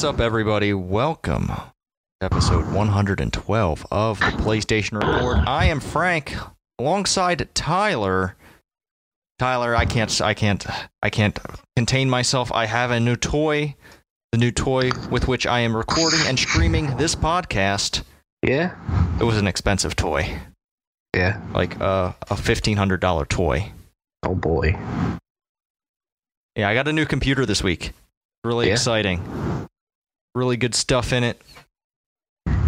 What's up, everybody? Welcome to episode 112 of the PlayStation Report. I am Frank, alongside Tyler. Tyler, I can't, I can't, I can't contain myself. I have a new toy, the new toy with which I am recording and streaming this podcast. Yeah. It was an expensive toy, Yeah. like uh, a fifteen hundred dollar toy. Oh boy. Yeah, I got a new computer this week. Really Yeah? exciting. Really good stuff in it.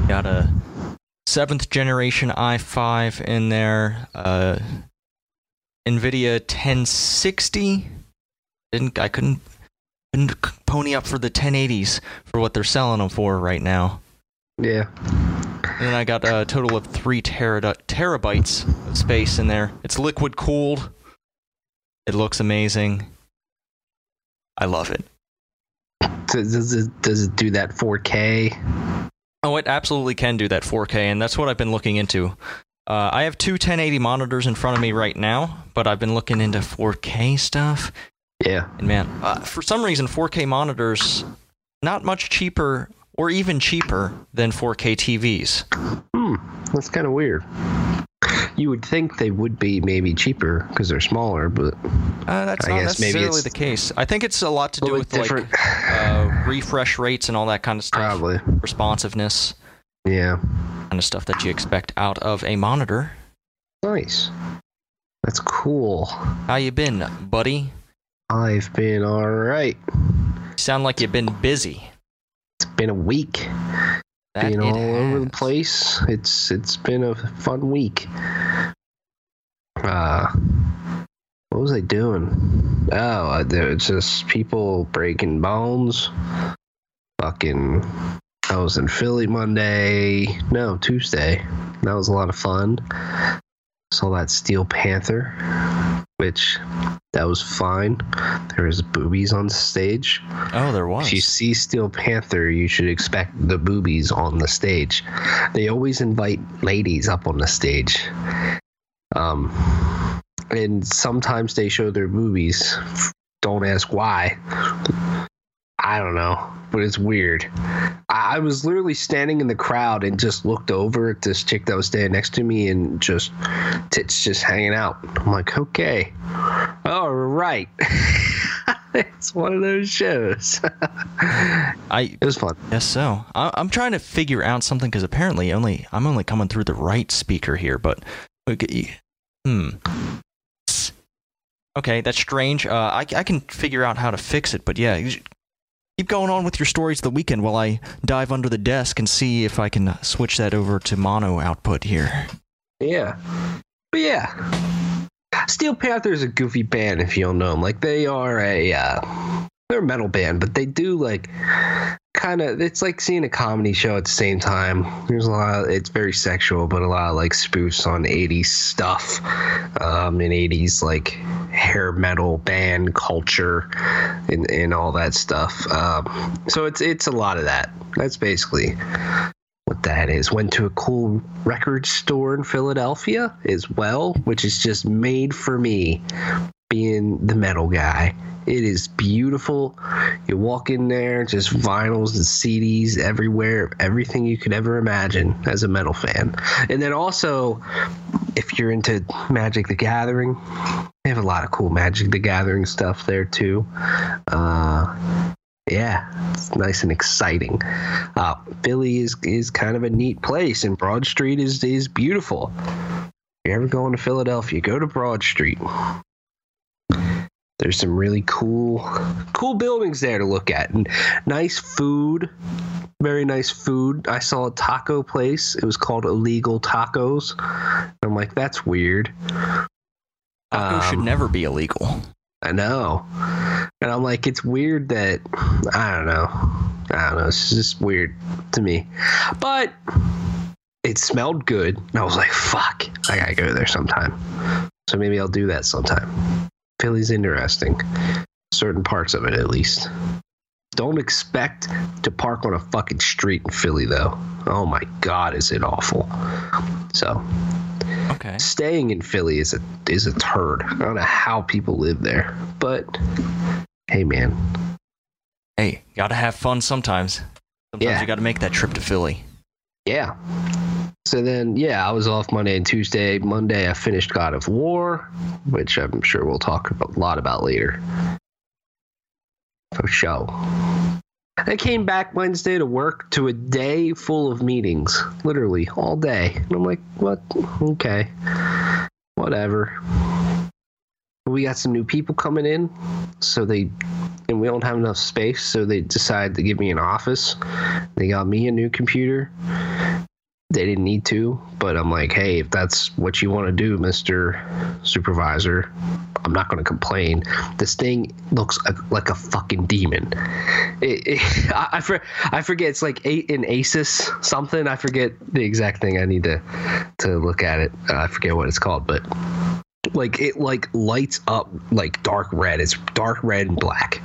Got a seventh generation i5 in there. Uh, Nvidia 1060. Didn't I couldn't couldn't pony up for the 1080s for what they're selling them for right now. Yeah. And then I got a total of three tera- terabytes of space in there. It's liquid cooled. It looks amazing. I love it. Does, it does it do that 4K? Oh, it absolutely can do that 4K, and that's what I've been looking into. Uh, I have two 1080 monitors in front of me right now, but I've been looking into 4K stuff. Yeah. And man, uh, for some reason, 4K monitors not much cheaper, or even cheaper than 4K TVs. Hmm. That's kind of weird. You would think they would be maybe cheaper because they're smaller, but Uh, that's I not guess maybe necessarily it's the case. I think it's a lot to do with like uh, refresh rates and all that kind of stuff, Probably. responsiveness, Yeah. kind of stuff that you expect out of a monitor. Nice. That's cool. How you been, buddy? I've been all right. Sound like you've been busy. It's been a week. That Being all over the place. It's it's been a fun week. Uh what was I doing? Oh, uh, was just people breaking bones. Fucking I was in Philly Monday. No, Tuesday. That was a lot of fun. Saw that Steel Panther, which that was fine. There was boobies on stage. Oh, there was. If you see Steel Panther, you should expect the boobies on the stage. They always invite ladies up on the stage. Um, and sometimes they show their boobies. Don't ask why. I don't know, but it's weird. I, I was literally standing in the crowd and just looked over at this chick that was standing next to me and just tits just hanging out. I'm like, okay, all right. it's one of those shows. I It was fun. guess so. I, I'm trying to figure out something because apparently only I'm only coming through the right speaker here, but okay, hmm. Okay, that's strange. Uh, I, I can figure out how to fix it, but yeah, keep going on with your stories of the weekend while I dive under the desk and see if I can switch that over to mono output here. Yeah. But yeah. Steel Panther is a goofy band if you don't know them. Like they are a uh, they're a metal band, but they do like kind of it's like seeing a comedy show at the same time. There's a lot of, it's very sexual, but a lot of like spoofs on 80s stuff. Um and 80s like hair metal band culture and, and all that stuff. Um so it's it's a lot of that. That's basically what that is. Went to a cool record store in Philadelphia as well, which is just made for me, being the metal guy. It is beautiful. You walk in there, just vinyls and CDs everywhere, everything you could ever imagine as a metal fan. And then also, if you're into Magic the Gathering, they have a lot of cool Magic the Gathering stuff there too. Uh, yeah, it's nice and exciting. Uh, Philly is is kind of a neat place, and Broad Street is is beautiful. If you're ever going to Philadelphia, go to Broad Street. There's some really cool cool buildings there to look at, and nice food. Very nice food. I saw a taco place. It was called Illegal Tacos. I'm like, that's weird. Tacos should Um, never be illegal. I know. And I'm like, it's weird that I don't know. I don't know. It's just weird to me. But it smelled good. And I was like, fuck, I gotta go there sometime. So maybe I'll do that sometime. Philly's interesting. Certain parts of it at least. Don't expect to park on a fucking street in Philly though. Oh my god, is it awful. So Okay. staying in Philly is a is a turd. I don't know how people live there, but hey, man, Hey, gotta have fun sometimes. Sometimes Yeah. you gotta make that trip to Philly. Yeah. So then, yeah, I was off Monday and Tuesday. Monday, I finished God of War, which I'm sure we'll talk a lot about later. For show. I came back Wednesday to work to a day full of meetings, literally all day. And I'm like, what? Okay. Whatever. We got some new people coming in, so they, and we don't have enough space, so they decided to give me an office. They got me a new computer they didn't need to, but I'm like, hey, if that's what you want to do, Mister Supervisor, I'm not going to complain. This thing looks like, a fucking demon. It, it, I, I, for, I forget it's like eight in Asus something. I forget the exact thing. I need to to look at it. Uh, I forget what it's called, but like it like lights up like dark red. It's dark red and black.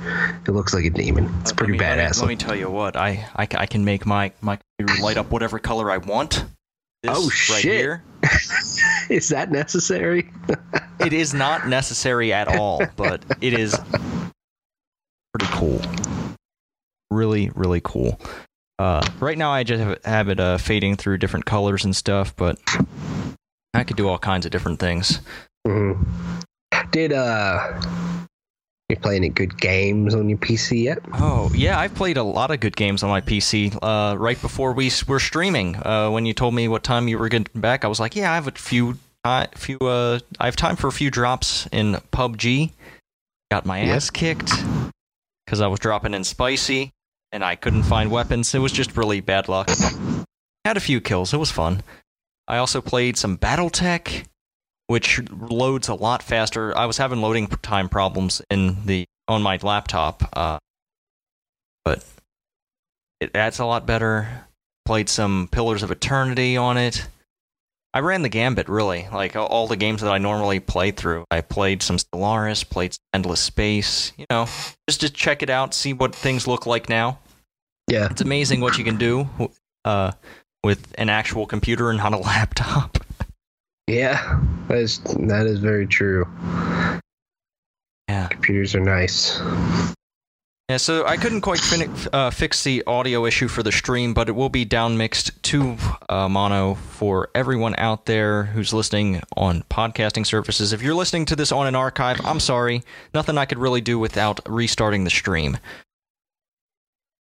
It looks like a demon. It's pretty Let me- let me- badass. Let me, tell you what, I, I, I can make my, my light up whatever color I want. This Oh, right shit. here. Is that necessary? It is not necessary at all, but it is pretty cool. Really, really cool. Uh, right now, I just have, have it uh, fading through different colors and stuff, but I could do all kinds of different things. Mhm. Did uh you play any good games on your PC yet? Oh yeah, I've played a lot of good games on my PC. Uh, right before we were streaming, uh, when you told me what time you were getting back, I was like, yeah, I have a few, uh, few. Uh, I have time for a few drops in PUBG. Got my Yep. ass kicked because I was dropping in spicy and I couldn't find weapons. It was just really bad luck. Had a few kills. It was fun. I also played some BattleTech, which loads a lot faster. I was having loading time problems in the on my laptop, uh, but it adds a lot better. Played some Pillars of Eternity on it. I ran the gambit really, like all- all the games that I normally play through. I played some Stellaris, played some Endless Space, you know, just to check it out, see what things look like now. Yeah. It's amazing what you can do uh, with an actual computer and not a laptop. Yeah. That is that is very true. Yeah. Computers are nice. Yeah, so I couldn't quite fin- uh, fix the audio issue for the stream, but it will be downmixed to uh, mono for everyone out there who's listening on podcasting services. If you're listening to this on an archive, I'm sorry. Nothing I could really do without restarting the stream.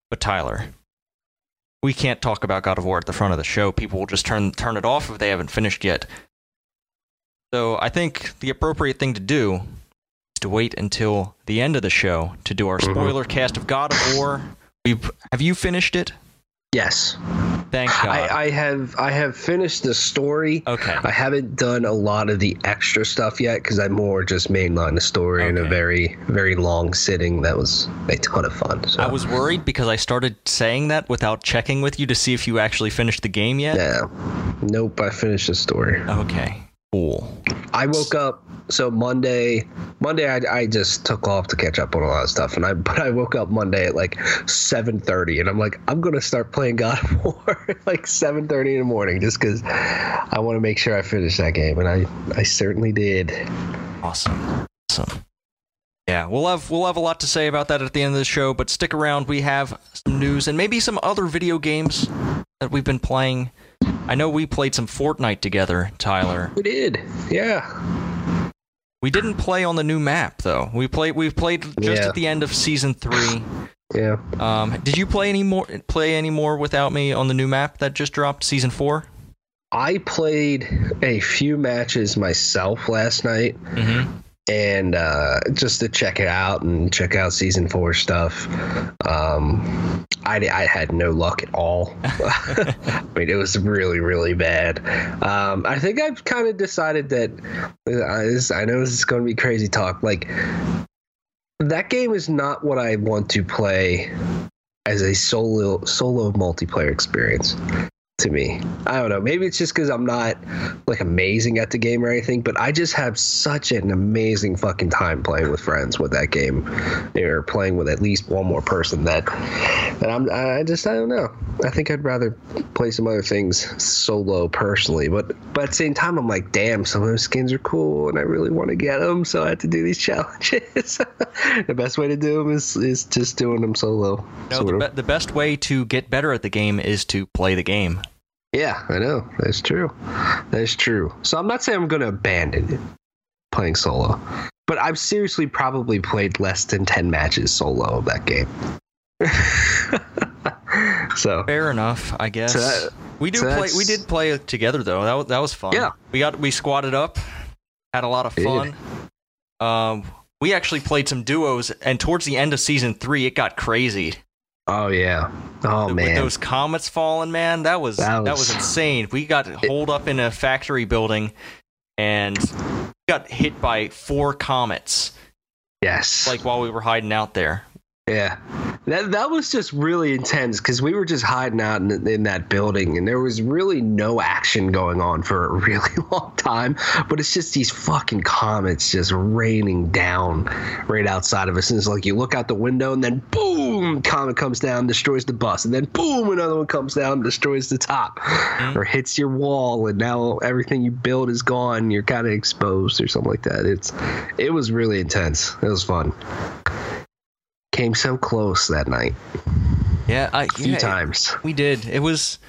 But Tyler, we can't talk about God of War at the front of the show. People will just turn turn it off if they haven't finished yet. So I think the appropriate thing to do is to wait until the end of the show to do our Mhm. spoiler cast of God of War. We've, have you finished it? Yes. Thank God. I, I have I have finished the story. okay. I haven't done a lot of the extra stuff yet because I more just mainline the story in a very very long sitting. That was a ton of fun. So. I was worried because I started saying that without checking with you to see if you actually finished the game yet. Yeah. Nope. I finished the story. Okay. Cool. I woke up so Monday. Monday I, I just took off to catch up on a lot of stuff, and I but I woke up Monday at like seven thirty, and I'm like I'm gonna start playing God of War at like seven thirty in the morning just because I want to make sure I finish that game, and I I certainly did. Awesome. Awesome. Yeah, we'll have we'll have a lot to say about that at the end of the show, but stick around. We have some news and maybe some other video games that we've been playing. I know we played some Fortnite together, Tyler. We did, yeah. We didn't play on the new map though. We played we played just Yeah. at the end of season 3. Yeah, Um, did you play any more play any more without me on the new map that just dropped season 4? I played a few matches myself last night, Mhm. And uh, just to check it out and check out season four stuff. Um, I, I had no luck at all. I mean, it was really, really bad. Um, I think I've kind of decided that I, this, I know this is going to be crazy talk. Like, that game is not what I want to play as a solo solo multiplayer experience. To me. I don't know. Maybe it's just because I'm not like amazing at the game or anything, but I just have such an amazing fucking time playing with friends with that game, or playing with at least one more person. That that I'm. I just I don't know. I think I'd rather play some other things solo personally, but but at the same time, I'm like, damn, some of those skins are cool, and I really want to get them, so I have to do these challenges. the best way to do them is is just doing them solo. No, the, be- the best way to get better at the game is to play the game. Yeah, I know. That's true. That's true. So I'm not saying I'm going to abandon it, playing solo, but I've seriously probably played less than 10 matches solo of that game. so fair enough, I guess. So that, we do so play. We did play together though. That was, that was fun. Yeah, we got we squatted up, had a lot of fun. Um, we actually played some duos, and towards the end of season three, it got crazy. Oh yeah. Oh With man. those comets falling, man, that was that was, that was insane. We got holed up in a factory building and got hit by four comets. Yes. Like while we were hiding out there. Yeah. That that was just really intense because we were just hiding out in, in, that building, and there was really no action going on for a really long time. But it's just these fucking comets just raining down right outside of us, and it's like you look out the window, and then boom, comet comes down, destroys the bus, and then boom, another one comes down, destroys the top, mm-hmm. or hits your wall, and now everything you build is gone. You're kind of exposed, or something like that. It's it was really intense. It was fun came so close that night. Yeah, I, a few yeah, times. We did. It was.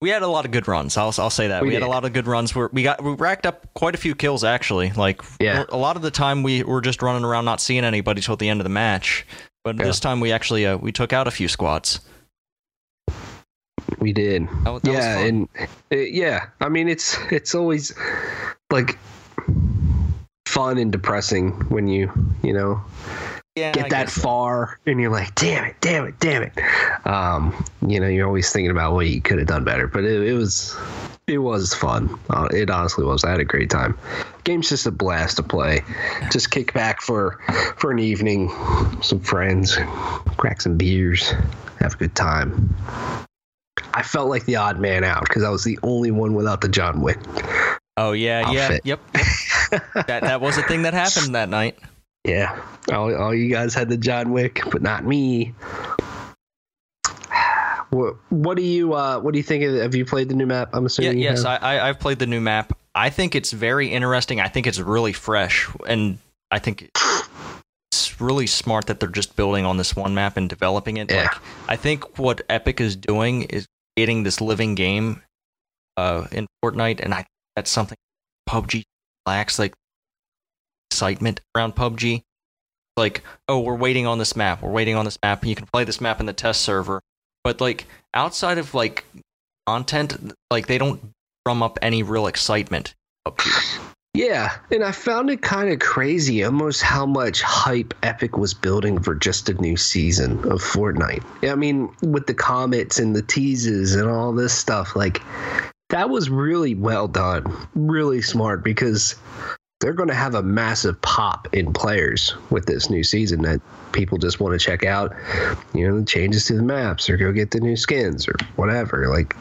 We had a lot of good runs. I'll I'll say that we, we had a lot of good runs. Where we got we racked up quite a few kills actually. Like yeah. a lot of the time we were just running around not seeing anybody till the end of the match. But yeah. this time we actually uh, we took out a few squads. We did. That, that yeah, and uh, yeah. I mean, it's it's always like fun and depressing when you you know yeah, get I that far so. and you're like damn it damn it damn it. Um, you know you're always thinking about what you could have done better but it, it was it was fun. Uh, it honestly was. I had a great time. Game's just a blast to play. Just kick back for for an evening some friends crack some beers have a good time. I felt like the odd man out because i was the only one without the john wick oh yeah outfit. yeah. yep, yep. that that was a thing that happened that night yeah, all, all you guys had the John Wick, but not me. What, what do you uh, what do you think? Of, have you played the new map? I'm assuming. Yeah, yes, I, I've played the new map. I think it's very interesting. I think it's really fresh, and I think it's really smart that they're just building on this one map and developing it. Yeah. Like, I think what Epic is doing is creating this living game uh, in Fortnite, and I that's something PUBG lacks. Like excitement around PUBG. Like, oh, we're waiting on this map. We're waiting on this map. You can play this map in the test server. But like outside of like content, like they don't drum up any real excitement. Yeah, and I found it kind of crazy almost how much hype Epic was building for just a new season of Fortnite. I mean, with the comments and the teases and all this stuff, like that was really well done, really smart because they're going to have a massive pop in players with this new season that people just want to check out, you know, the changes to the maps or go get the new skins or whatever. Like,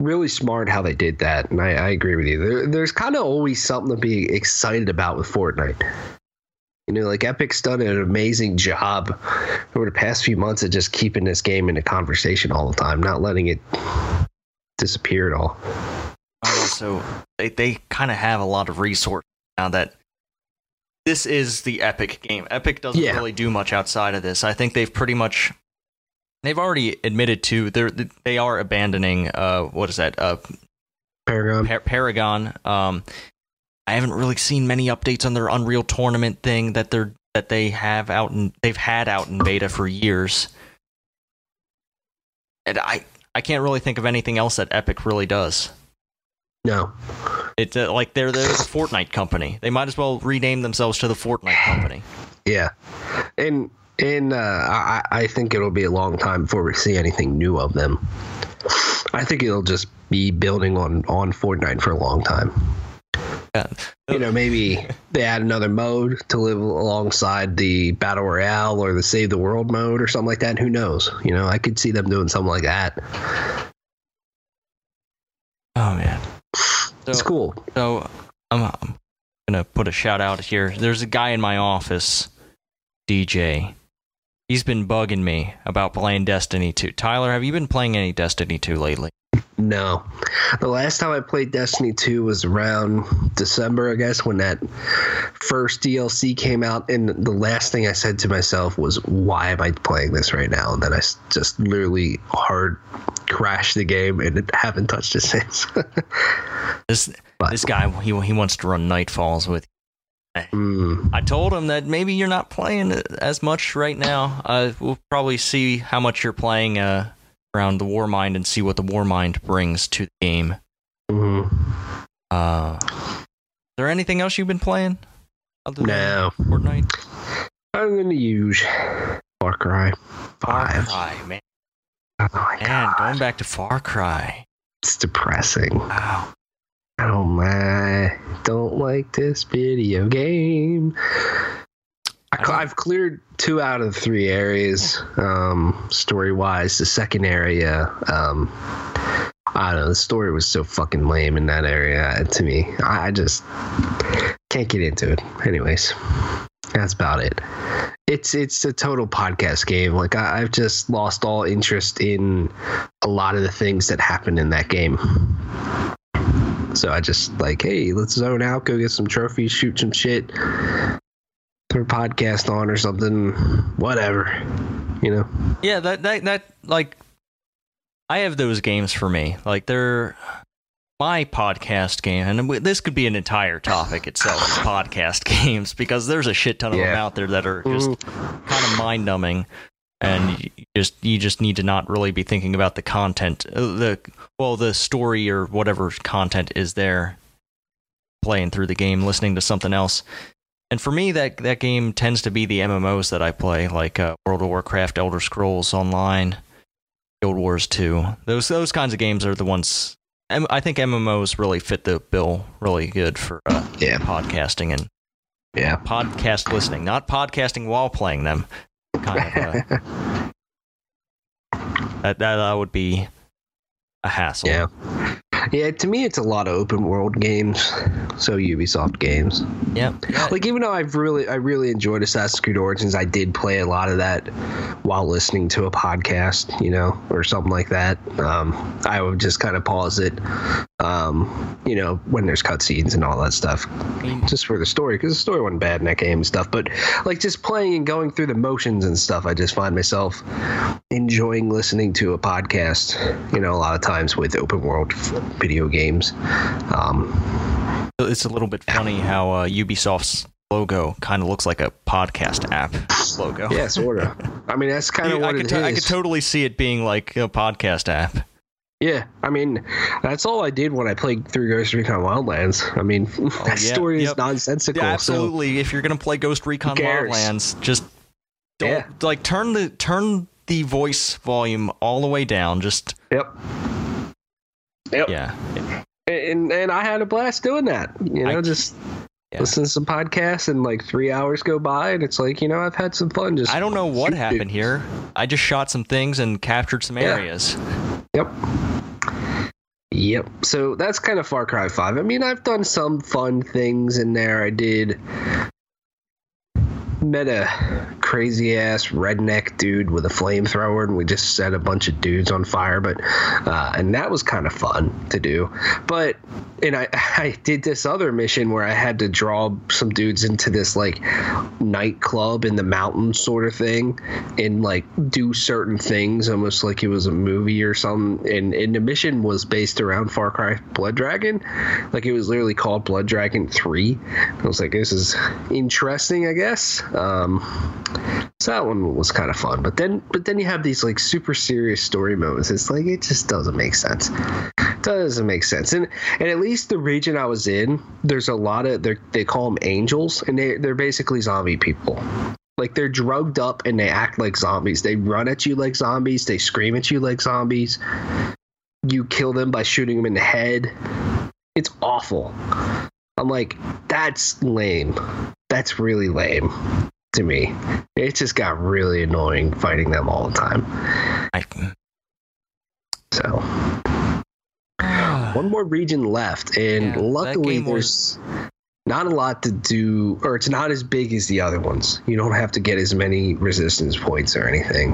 really smart how they did that. And I, I agree with you. There, there's kind of always something to be excited about with Fortnite. You know, like Epic's done an amazing job over the past few months of just keeping this game in the conversation all the time, not letting it disappear at all. Also, they, they kind of have a lot of resources now that this is the Epic game. Epic doesn't yeah. really do much outside of this. I think they've pretty much they've already admitted to they they are abandoning uh what is that uh Paragon Par- Paragon um I haven't really seen many updates on their Unreal Tournament thing that they're that they have out and they've had out in beta for years. And I I can't really think of anything else that Epic really does. No. It's uh, like they're, they're the Fortnite company. They might as well rename themselves to the Fortnite company. Yeah. And and uh, I, I think it'll be a long time before we see anything new of them. I think it'll just be building on on Fortnite for a long time. Yeah. You know, maybe they add another mode to live alongside the battle royale or the save the world mode or something like that. Who knows? You know, I could see them doing something like that. It's cool. So I'm, I'm gonna put a shout out here. There's a guy in my office, DJ. He's been bugging me about playing Destiny 2. Tyler, have you been playing any Destiny 2 lately? No. The last time I played Destiny 2 was around December, I guess, when that first DLC came out. And the last thing I said to myself was, why am I playing this right now? And then I just literally hard crashed the game and haven't touched it since. This But- this guy he he wants to run Nightfalls with. Mm, I told him that maybe you're not playing as much right now. Uh, we'll probably see how much you're playing uh, around the Warmind and see what the Warmind brings to the game. mhm. Uh, is there anything else you've been playing? Other than No. Fortnite. I'm going to use Far Cry 5. Far Cry, man. Oh my Man, God. going back to Far Cry. It's depressing. Wow. I don't I don't like this video game. I have cleared two out of the three areas, um, story wise. The second area, um, I don't know. The story was so fucking lame in that area to me. I just can't get into it. Anyways, that's about it. It's it's a total podcast game. Like I, I've just lost all interest in a lot of the things that happen in that game. So I just like, hey, let's zone out, go get some trophies, shoot some shit, throw a podcast on or something, whatever. You know? Yeah, that that that like I have those games for me. Like they're my podcast game, and this could be an entire topic itself. is podcast games because there's a shit ton of them out there that are just kind of mind numbing, and you just you just need to not really be thinking about the content, uh, the well, the story or whatever content is there. Playing through the game, listening to something else. And for me, that that game tends to be the MMOs that I play, like uh, World of Warcraft, Elder Scrolls Online, Guild Wars 2. Those those kinds of games are the ones. I think MMOs really fit the bill really good for uh, Yeah. podcasting and Yeah. podcast listening, not podcasting while playing them. Kind of uh, that that would be a hassle. yeah. Yeah, to me, it's a lot of open world games. So Ubisoft games. yeah, yeah. Like even though I've really, I really enjoyed Assassin's Creed Origins, I did play a lot of that while listening to a podcast, you know, or something like that. Um, I would just kind of pause it, um, you know, when there's cutscenes and all that stuff, just for the story, because the story wasn't bad in that game and stuff. But like just playing and going through the motions and stuff, I just find myself enjoying listening to a podcast. You know, a lot of times with open world video games. Um, it's a little bit funny how uh, Ubisoft's logo kind of looks like a podcast app logo. yeah, sort of. I mean, that's kind of I what could I could totally see it being like a podcast app. Yeah, I mean, that's all I did when I played through Ghost Recon Wildlands. I mean, that Oh, yeah, story is nonsensical. Yeah, absolutely. if you're gonna play Ghost Recon? Wildlands, just don't Yeah. like turn the turn the voice volume all the way down. Just yep. Yep. yeah, And and I had a blast doing that. You know, I- just Yeah. listen to some podcasts and like three hours go by and it's like you know I've had some fun. Just I don't know what happened here. I just shot some things and captured some Yeah. areas. Yep. Yep. So that's kind of Far Cry 5. I mean, I've done some fun things in there. I did met a crazy ass redneck dude with a flamethrower and we just set a bunch of dudes on fire but uh, and that was kind of fun to do. But and I, I did this other mission where I had to draw some dudes into this like nightclub in the mountains sort of thing and like do certain things almost like it was a movie or something. And, and the mission was based around Far Cry Blood Dragon. Like it was literally called Blood Dragon 3 I was like this is interesting I guess um so that one was kind of fun. But then but then you have these like super serious story moments. It's like it just doesn't make sense. It doesn't make sense. And and at least the region i was in there's a lot of they they call them angels and they they're basically zombie people. Like they're drugged up and they act like zombies. They run at you like zombies. They scream at you like zombies. You kill them by shooting them in the head. It's awful. I'm like that's lame that's really lame to me it just got really annoying fighting them all the time I, so one more region left, and Yeah, luckily game was- there's not a lot to do, or it's not as big as the other ones. You don't have to get as many resistance points or anything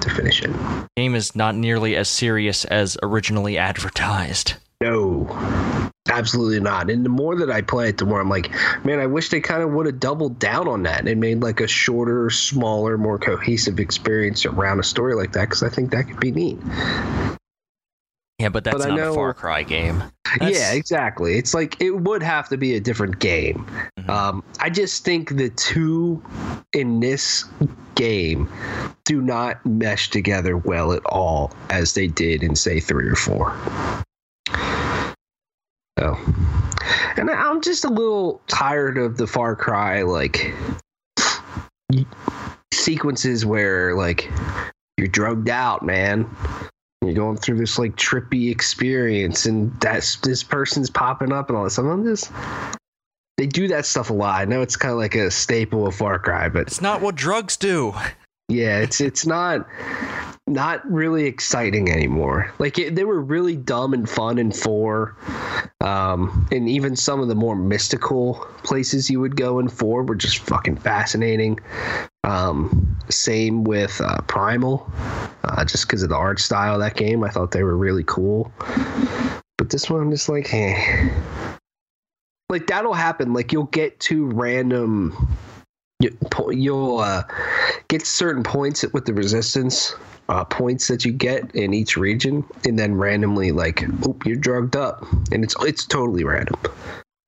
to finish it. game is not nearly as serious as originally advertised. No, absolutely not. And the more that I play it, the more I'm like, man, I wish they kind of would have doubled down on that and made like a shorter, smaller, more cohesive experience around a story like that because I think that could be neat. Yeah, but that's But not a know- Far Cry game. That's- Yeah, exactly. It's like it would have to be a different game. Mhm. Um, I just think the two in this game do not mesh together well at all as they did in say three or four. So, and I'm just a little tired of the Far Cry like sequences where like you're drugged out, man. You're going through this like trippy experience, and that's this person's popping up and all this. I'm just they do that stuff a lot. I know it's kind of like a staple of Far Cry, but It's not what drugs do. Yeah, it's it's not not really exciting anymore. Like it, they were really dumb and fun in four, um, and even some of the more mystical places you would go in four were just fucking fascinating. Um, same with uh, Primal, uh, just because of the art style of that game, I thought they were really cool. But this one, I'm just like, hey, like that'll happen. Like you'll get two random you'll uh, get certain points with the resistance uh, points that you get in each region, and then randomly, like, oop, you're drugged up, and it's it's totally random.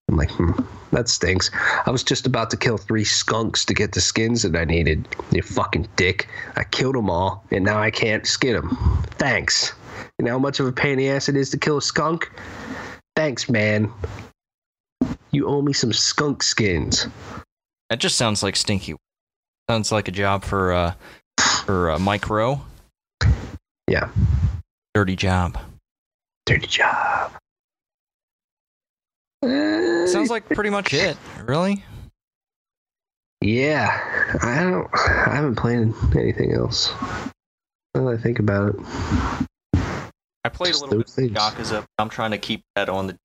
I'm like, hmm, that stinks. I was just about to kill three skunks to get the skins that I needed. You fucking dick! I killed them all, and now I can't skin them. Thanks. You know how much of a pain in the ass it is to kill a skunk? Thanks, man. You owe me some skunk skins. That just sounds like stinky. Sounds like a job for uh for uh, Mike Rowe. Yeah. Dirty job. Dirty job. Sounds like pretty much it. Really? Yeah, I don't. I haven't played anything else. Now that I think about it, I played Just a little bit those of things. Yakuza. I'm trying to keep that on the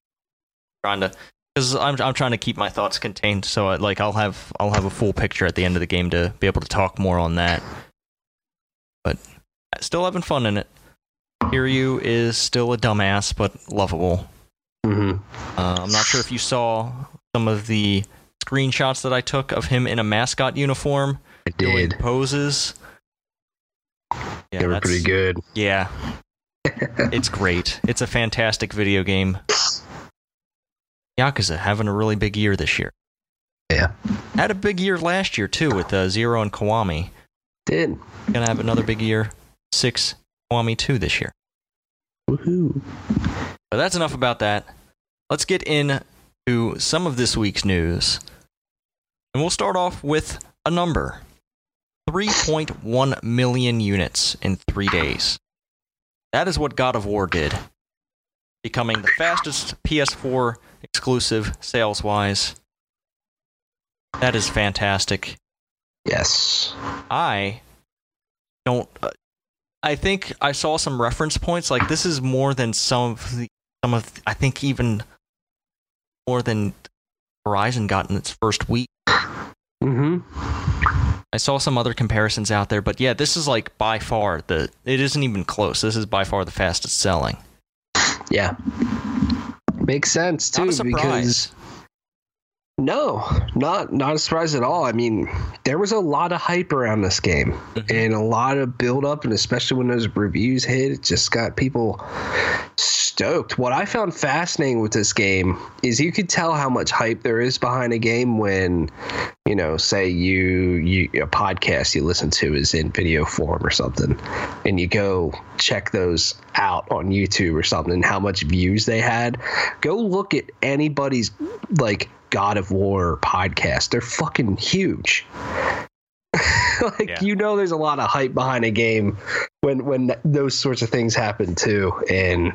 trying to because I'm I'm trying to keep my thoughts contained. So I, like I'll have I'll have a full picture at the end of the game to be able to talk more on that. But still having fun in it. Kiryu is still a dumbass, but lovable. hmm Uh, I'm not sure if you saw some of the screenshots that I took of him in a mascot uniform I doing did. poses. Yeah, they were pretty good. Yeah, it's great. It's a fantastic video game. Yakuza having a really big year this year. Yeah, Had a big year last year too with uh, Zero and Kiwami. did. Gonna have another big year. Six Kiwami two this year. Woohoo! But that's enough about that. Let's get into some of this week's news. And we'll start off with a number 3.1 million units in three days. That is what God of War did, becoming the fastest PS4 exclusive sales wise. That is fantastic. Yes. I don't. Uh, I think I saw some reference points. Like this is more than some of the some of. I think even more than Horizon got in its first week. Mm hmm I saw some other comparisons out there, but yeah, this is like by far the. It isn't even close. This is by far the fastest selling. Yeah. Makes sense too Not a surprise. because no, not not a surprise at all. I mean, there was a lot of hype around this game Mhm. and a lot of build up, and especially when those reviews hit, it just got people stoked. What I found fascinating with this game is you could tell how much hype there is behind a game when, you know, say you you a podcast you listen to is in video form or something, and you go check those out on YouTube or something, and how much views they had. Go look at anybody's like God of War podcast. They're fucking huge. like Yeah. you know there's a lot of hype behind a game when when those sorts of things happen too and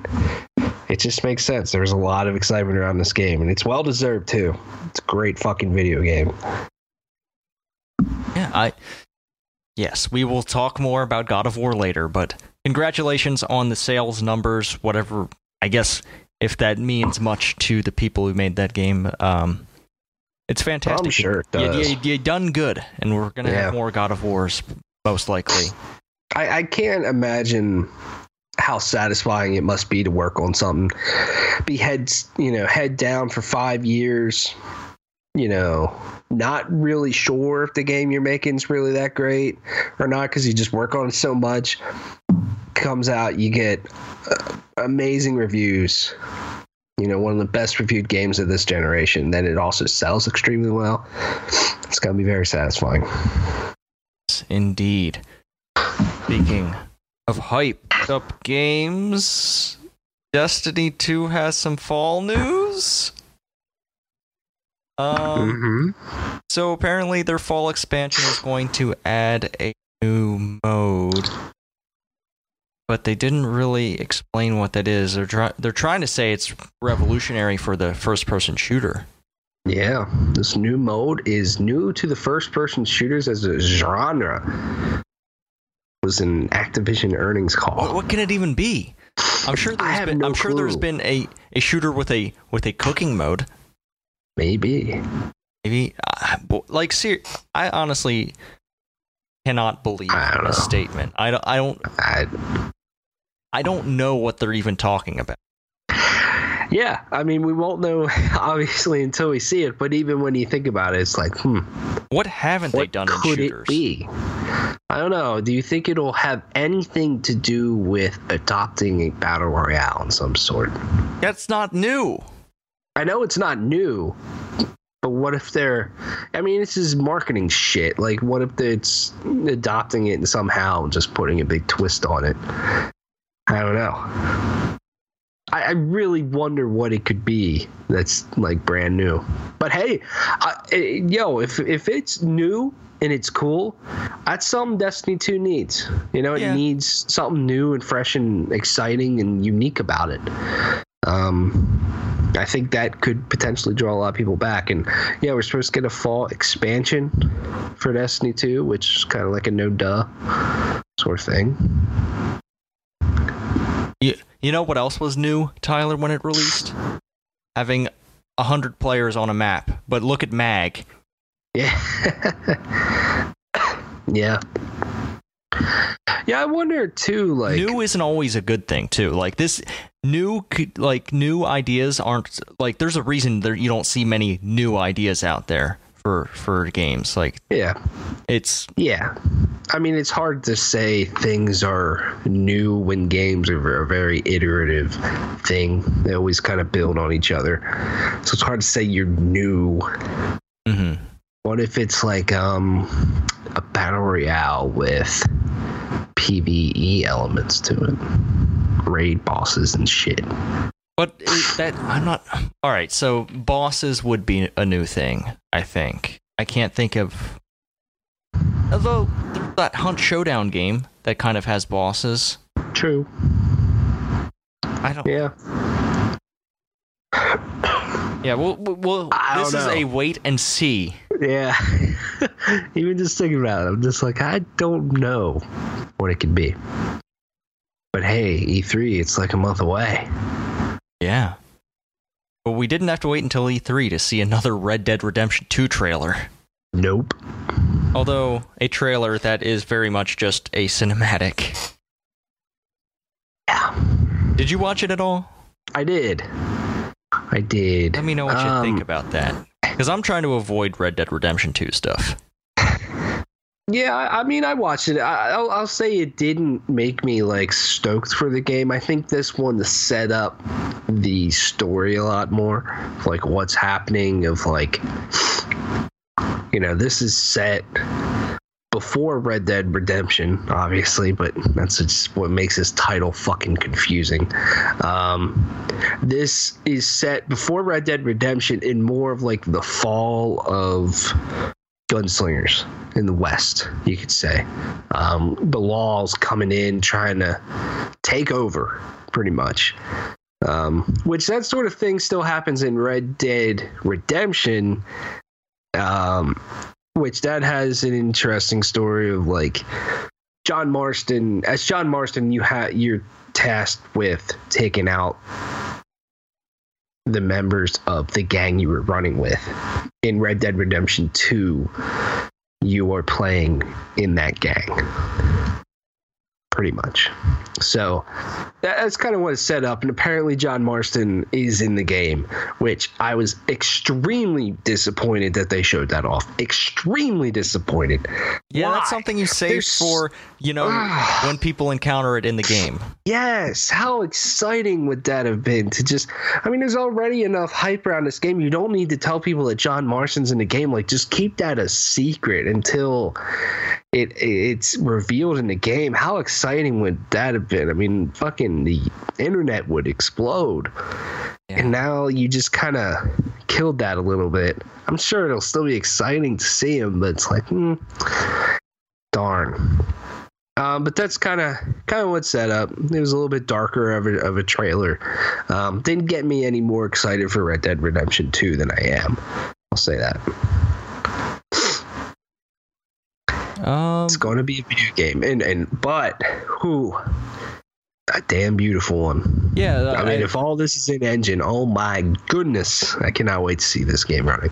it just makes sense there's a lot of excitement around this game and it's well deserved too it's a great fucking video game Yeah, I. Yes, we will talk more about God of War later, but congratulations on the sales numbers. Whatever, I guess if that means much to the people who made that game. Um, it's fantastic. I'm sure it You, does. you, you done good, and we're gonna have more God of Wars most likely. I, I can't imagine how satisfying it must be to work on something. Be head, you know, head down for five years. You know, not really sure if the game you're making is really that great or not because you just work on it so much. Comes out, you get uh, amazing reviews. You know, one of the best reviewed games of this generation. Then it also sells extremely well. It's gonna be very satisfying. Indeed. Speaking of hyped up games, Destiny 2 has some fall news. Um, hmm so apparently their fall expansion is going to add a new mode. But they didn't really explain what that is. They're try- they're trying to say it's revolutionary for the first person shooter. Yeah, this new mode is new to the first person shooters as a genre. It Was an Activision earnings call. what can it even be? I'm sure there's been no I'm sure there's clue. been a, a shooter with a with a cooking mode. Maybe. Maybe uh, like ser- I honestly cannot believe I don't this know. statement. I don't I don't I, I don't know what they're even talking about. yeah, I mean, we won't know obviously until we see it. But even when you think about it, it's like, hmm, What haven't they what done in could shooters? it be? I don't know. Do you think it'll have anything to do with adopting a battle royale in some sort? That's not new. I know it's not new, but what if they're? I mean, this is marketing shit. Like, what if it's adopting it and somehow just putting a big twist on it? I don't know. I, I really wonder what it could be that's like brand new. But hey, I, eh, yo, if if it's new and it's cool, that's something Destiny 2 needs. You know, it Yeah. needs something new and fresh and exciting and unique about it. Um, I think that could potentially draw a lot of people back. And yeah, we're supposed to get a fall expansion for Destiny 2, which is kind of like a no duh sort of thing. You, you know what else was new, Tyler, when it released? Having a hundred players on a map. But look at Mag. Yeah. yeah. Yeah, I wonder too, like new isn't always a good thing too. Like this new like new ideas aren't like there's a reason that you don't see many new ideas out there for for games. Like yeah. it's Yeah. I mean, it's hard to say things are new when games are a very iterative thing. They always kind of build on each other. So it's hard to say you're new. mm-hmm. What if it's like um a battle royale with PvE elements to it? Raid bosses and shit. But it, that I'm not. All right, so bosses would be a new thing. I think. I can't think of. Although that Hunt Showdown game that kind of has bosses. True. I don't. Yeah. Yeah. Well, well, this is a wait and see. Yeah. Even just thinking about it, I'm just like, I don't know what it could be. But hey, E3, it's like a month away. Yeah. But we didn't have to wait until E3 to see another Red Dead Redemption 2 trailer. Nope. Although a trailer that is very much just a cinematic. Yeah. Did you watch it at all? I did. I did. Let me know what you Um, think about that. Because I'm trying to avoid Red Dead Redemption 2 stuff. Yeah, I, mean, I watched it. I, I'll, I'll say it didn't make me like stoked for the game. I think this one set up the story a lot more, like what's happening. Of like, you know, this is set before Red Dead Redemption, obviously, but that's just what makes this title fucking confusing. Um, this is set before Red Dead Redemption in more of like the fall of gunslingers in the West, you could say. Um, the law's coming in, trying to take over, pretty much. Um, which that sort of thing still happens in Red Dead Redemption. Um, which that has an interesting story of like John Marston. As John Marston, you ha- you're tasked with taking out the members of the gang you were running with. In Red Dead Redemption 2, you are playing in that gang. Pretty much. So that's kind of what it's set up. And apparently, John Marston is in the game, which I was extremely disappointed that they showed that off. Extremely disappointed. Yeah, Why? that's something you save There's- for, you know, Ah. when people encounter it in the game. Yes, how exciting would that have been to just I mean there's already enough hype around this game. You don't need to tell people that John Marston's in the game. Like just keep that a secret until it it's revealed in the game. How exciting would that have been? I mean, fucking the internet would explode. Yeah. And now you just kind of killed that a little bit. I'm sure it'll still be exciting to see him, but it's like, hmm, darn. Um, but that's kind of kind of what's set up. It was a little bit darker of a, of a trailer. Um, didn't get me any more excited for Red Dead Redemption 2 than I am. I'll say that. Um, It's going to be a video game, and and but who a damn beautiful one. yeah, I mean, if all this is in engine, oh my goodness, I cannot wait to see this game running.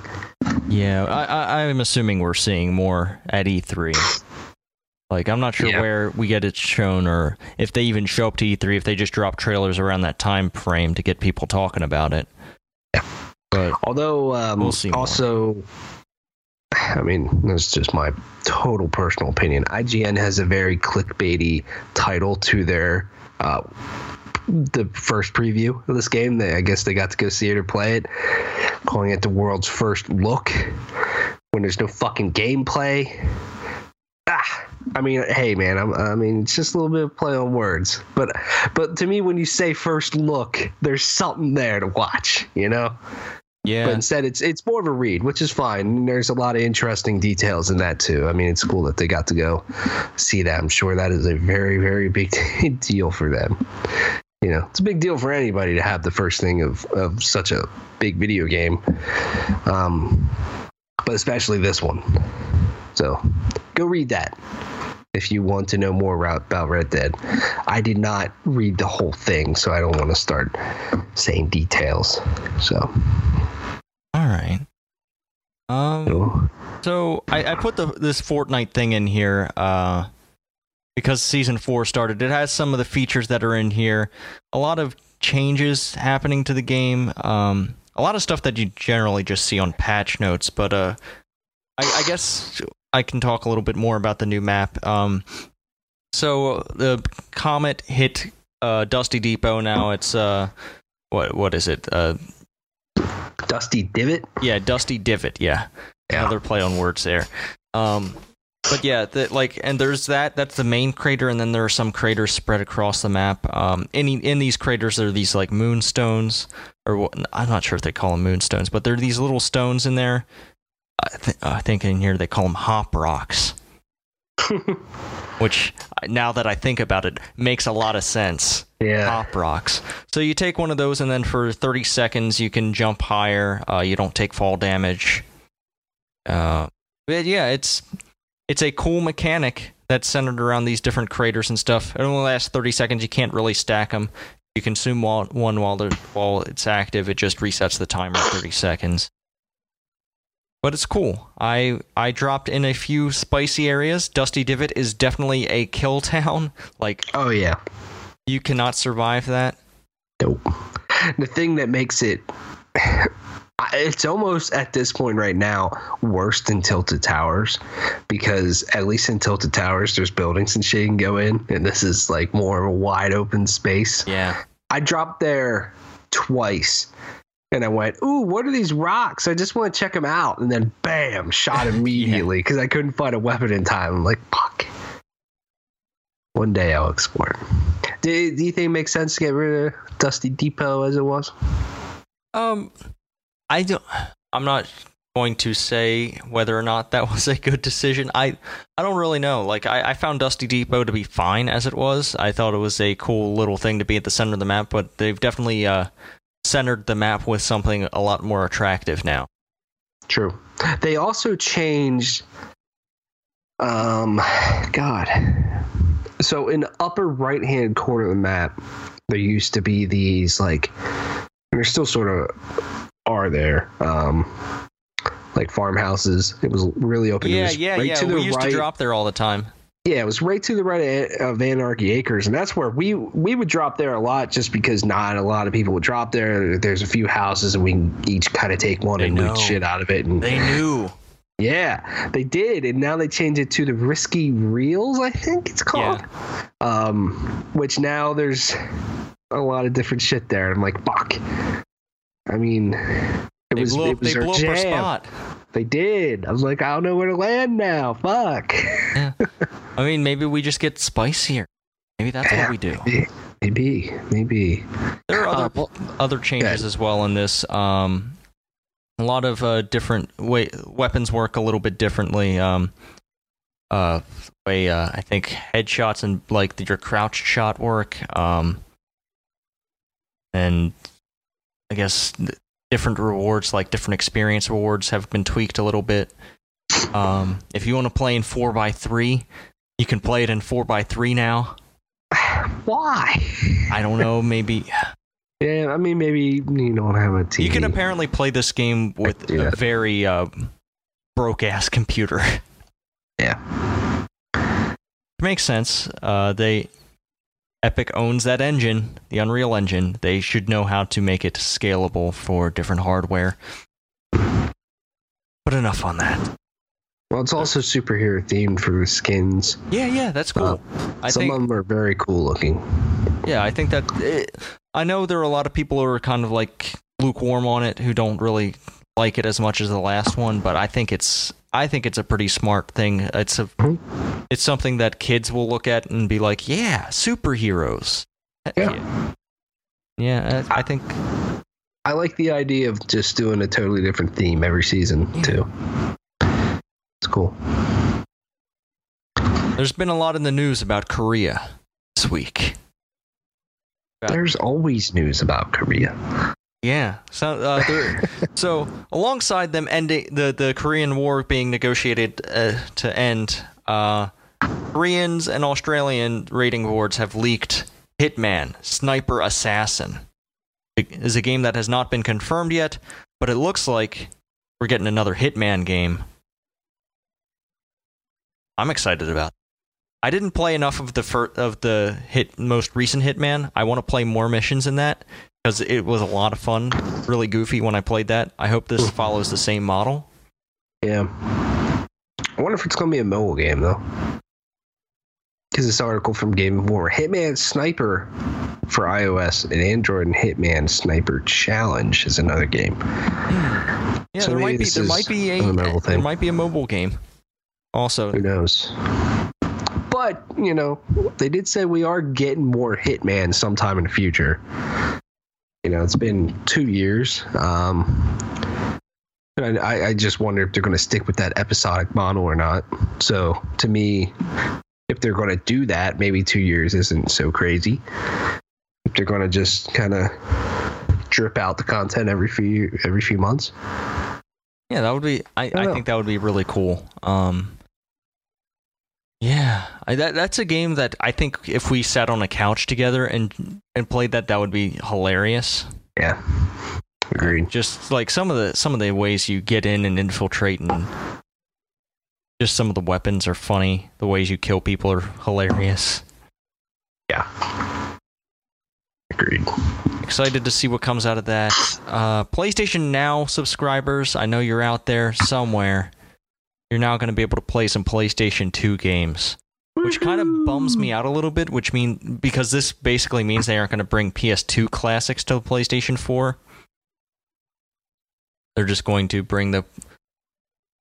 yeah, I, I, I'm assuming we're seeing more at E3. Like, I'm not sure Yeah. where we get it shown, or if they even show up to E3. If they just drop trailers around that time frame to get people talking about it. Yeah. But Although, um, We'll see more. I mean, that's just my total personal opinion. IGN has a very clickbaity title to their uh, the first preview of this game. They, I guess they got to go see it or play it, calling it the world's first look. When there's no fucking gameplay. Ah, I mean, hey man, I'm, I mean, it's just a little bit of play on words, but but to me, when you say first look, there's something there to watch, you know. Yeah, But instead, it's it's more of a read, which is fine. And There's a lot of interesting details in that too. I mean, it's cool that they got to go see that. I'm sure that is a very very big deal for them. You know, it's a big deal for anybody to have the first thing of of such a big video game, um, but especially this one. So, go read that if you want to know more about, Red Dead. I did not read the whole thing, so I don't want to start saying details. So. all right. Um, So, So I, I put the this Fortnite thing in here uh, because season four started. It has some of the features that are in here. A lot of changes happening to the game. Um, a lot of stuff that you generally just see on patch notes. But uh, I, I guess I can talk a little bit more about the new map. Um, so the comet hit uh, Dusty Depot. Now it's uh, what what is it? Uh, Dusty Divot. yeah, Dusty Divot. Yeah another play on words there. Um, but yeah, the, like, and there's that. That's the main crater, and then there are some craters spread across the map. Um, in in these craters, there are these like moonstones, or what, I'm not sure if they call them moonstones, but there are these little stones in there. I, th- I think in here they call them hop rocks, which now that I think about it, makes a lot of sense Yeah. pop rocks. So you take one of those, and then for 30 seconds, you can jump higher. Uh, you don't take fall damage. Uh, but yeah, it's it's a cool mechanic that's centered around these different craters and stuff. It only lasts 30 seconds. You can't really stack them. You consume while, one while while it's active. It just resets the timer 30 seconds. But it's cool. I I dropped in a few spicy areas. Dusty Divot is definitely a kill town. Like Oh yeah. you cannot survive that. Nope. The thing that makes it it's almost at this point right now worse than Tilted Towers because at least in Tilted Towers there's buildings and shit you can go in and this is like more of a wide open space. Yeah. I dropped there twice and I went, "Ooh, what are these rocks? I just want to check them out." And then bam, shot immediately because I couldn't find a weapon in time. I'm like, "Fuck." One day I'll explore. Do, do you think it makes sense to get rid of Dusty Depot as it was? Um, I don't. I'm not going to say whether or not that was a good decision. I I don't really know. Like I, I found Dusty Depot to be fine as it was. I thought it was a cool little thing to be at the center of the map, but they've definitely uh centered the map with something a lot more attractive now. True. They also changed. Um, God. So in upper right hand corner of the map, there used to be these like And there still sort of are there. Um, like farmhouses. It was really open. Yeah, was yeah, right yeah. We used right, to drop there all the time. Yeah, it was right to the right of Anarchy Acres, and that's where we we would drop there a lot, just because not a lot of people would drop there. There's a few houses, and we can each kind of take one They and know. loot shit out of it. And They knew. yeah, they did, and now they changed it to the Risky Reels, I think it's called. Yeah. Um, which now there's a lot of different shit there. I'm like, fuck. I mean, it They was blew, it was they blew up our spot. They did. I was like, I don't know where to land now. Fuck. yeah. I mean, maybe we just get spicier. Maybe that's what we do. Maybe, maybe. There are Uh, other well, other changes good. as well in this. Um, a lot of uh, different way weapons work a little bit differently. Um, uh, way uh, I think headshots and like your crouched shot work. Um, and I guess different rewards, like different experience rewards, have been tweaked a little bit. Um, if you want to play in four x three, you can play it in four x three now. Why? I don't know, maybe. Yeah, I mean, maybe you don't have a TV. You can apparently play this game with a very uh, broke ass computer. Yeah. Makes sense. Uh, they Epic owns that engine, the Unreal Engine. They should know how to make it scalable for different hardware. But enough on that. Well, it's also superhero themed for skins. Yeah, yeah, that's cool. Uh, I Some think. of them are very cool looking. Yeah, I think that. It, I know there are a lot of people who are kind of like lukewarm on it, who don't really like it as much as the last one. But I think it's. I think it's a pretty smart thing. It's a. Mhm. It's something that kids will look at and be like, "Yeah, superheroes." Yeah. Yeah, I, I think. I like the idea of just doing a totally different theme every season Yeah. too. It's cool. There's been a lot in the news about Korea this week. Yeah. There's always news about Korea. Yeah. So, uh, so alongside them ending the the Korean War being negotiated uh, to end, uh, Koreans and Australian rating boards have leaked Hitman: Sniper Assassin. It is a game that has not been confirmed yet, but it looks like we're getting another Hitman game. I'm excited about. It. I didn't play enough of the fir- of the hit most recent Hitman. I want to play more missions in that because it was a lot of fun, really goofy when I played that. I hope this follows the same model. Yeah. I wonder if it's going to be a mobile game though. Because this article from Game of War, Hitman Sniper for iOS and Android, and Hitman Sniper Challenge is another game. Hmm. Yeah, So there might be there might be a, there might be a mobile game. Also, Who knows? But you know, they did say we are getting more Hitman sometime in the future. You know, it's been two years. Um, and I, I just wonder if they're going to stick with that episodic model or not. So, to me, if they're going to do that, maybe two years isn't so crazy. If they're going to just kind of drip out the content every few every few months. yeah, that would be. I, I know. think that would be really cool. Um, yeah, I, that that's a game that I think if we sat on a couch together and and played that, that would be hilarious. Yeah, agreed. Just like some of the some of the ways you get in and infiltrate and just some of the weapons are funny. The ways you kill people are hilarious. Yeah, agreed. Excited to see what comes out of that. Uh, PlayStation Now subscribers, I know you're out there somewhere. You're now going to be able to play some PlayStation 2 games, which kind of bums me out a little bit. Which mean because this basically means they aren't going to bring PS2 classics to PlayStation 4. They're just going to bring the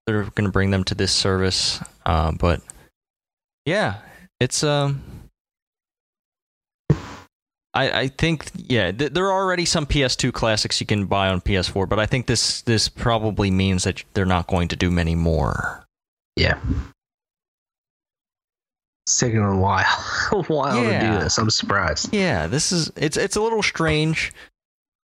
they're going to bring them to this service. Uh, but yeah, it's um. I, I think yeah, th- there are already some PS2 classics you can buy on PS4, but I think this this probably means that they're not going to do many more. Yeah. It's taking a while, a while to do this. I'm surprised. Yeah, this is it's it's a little strange.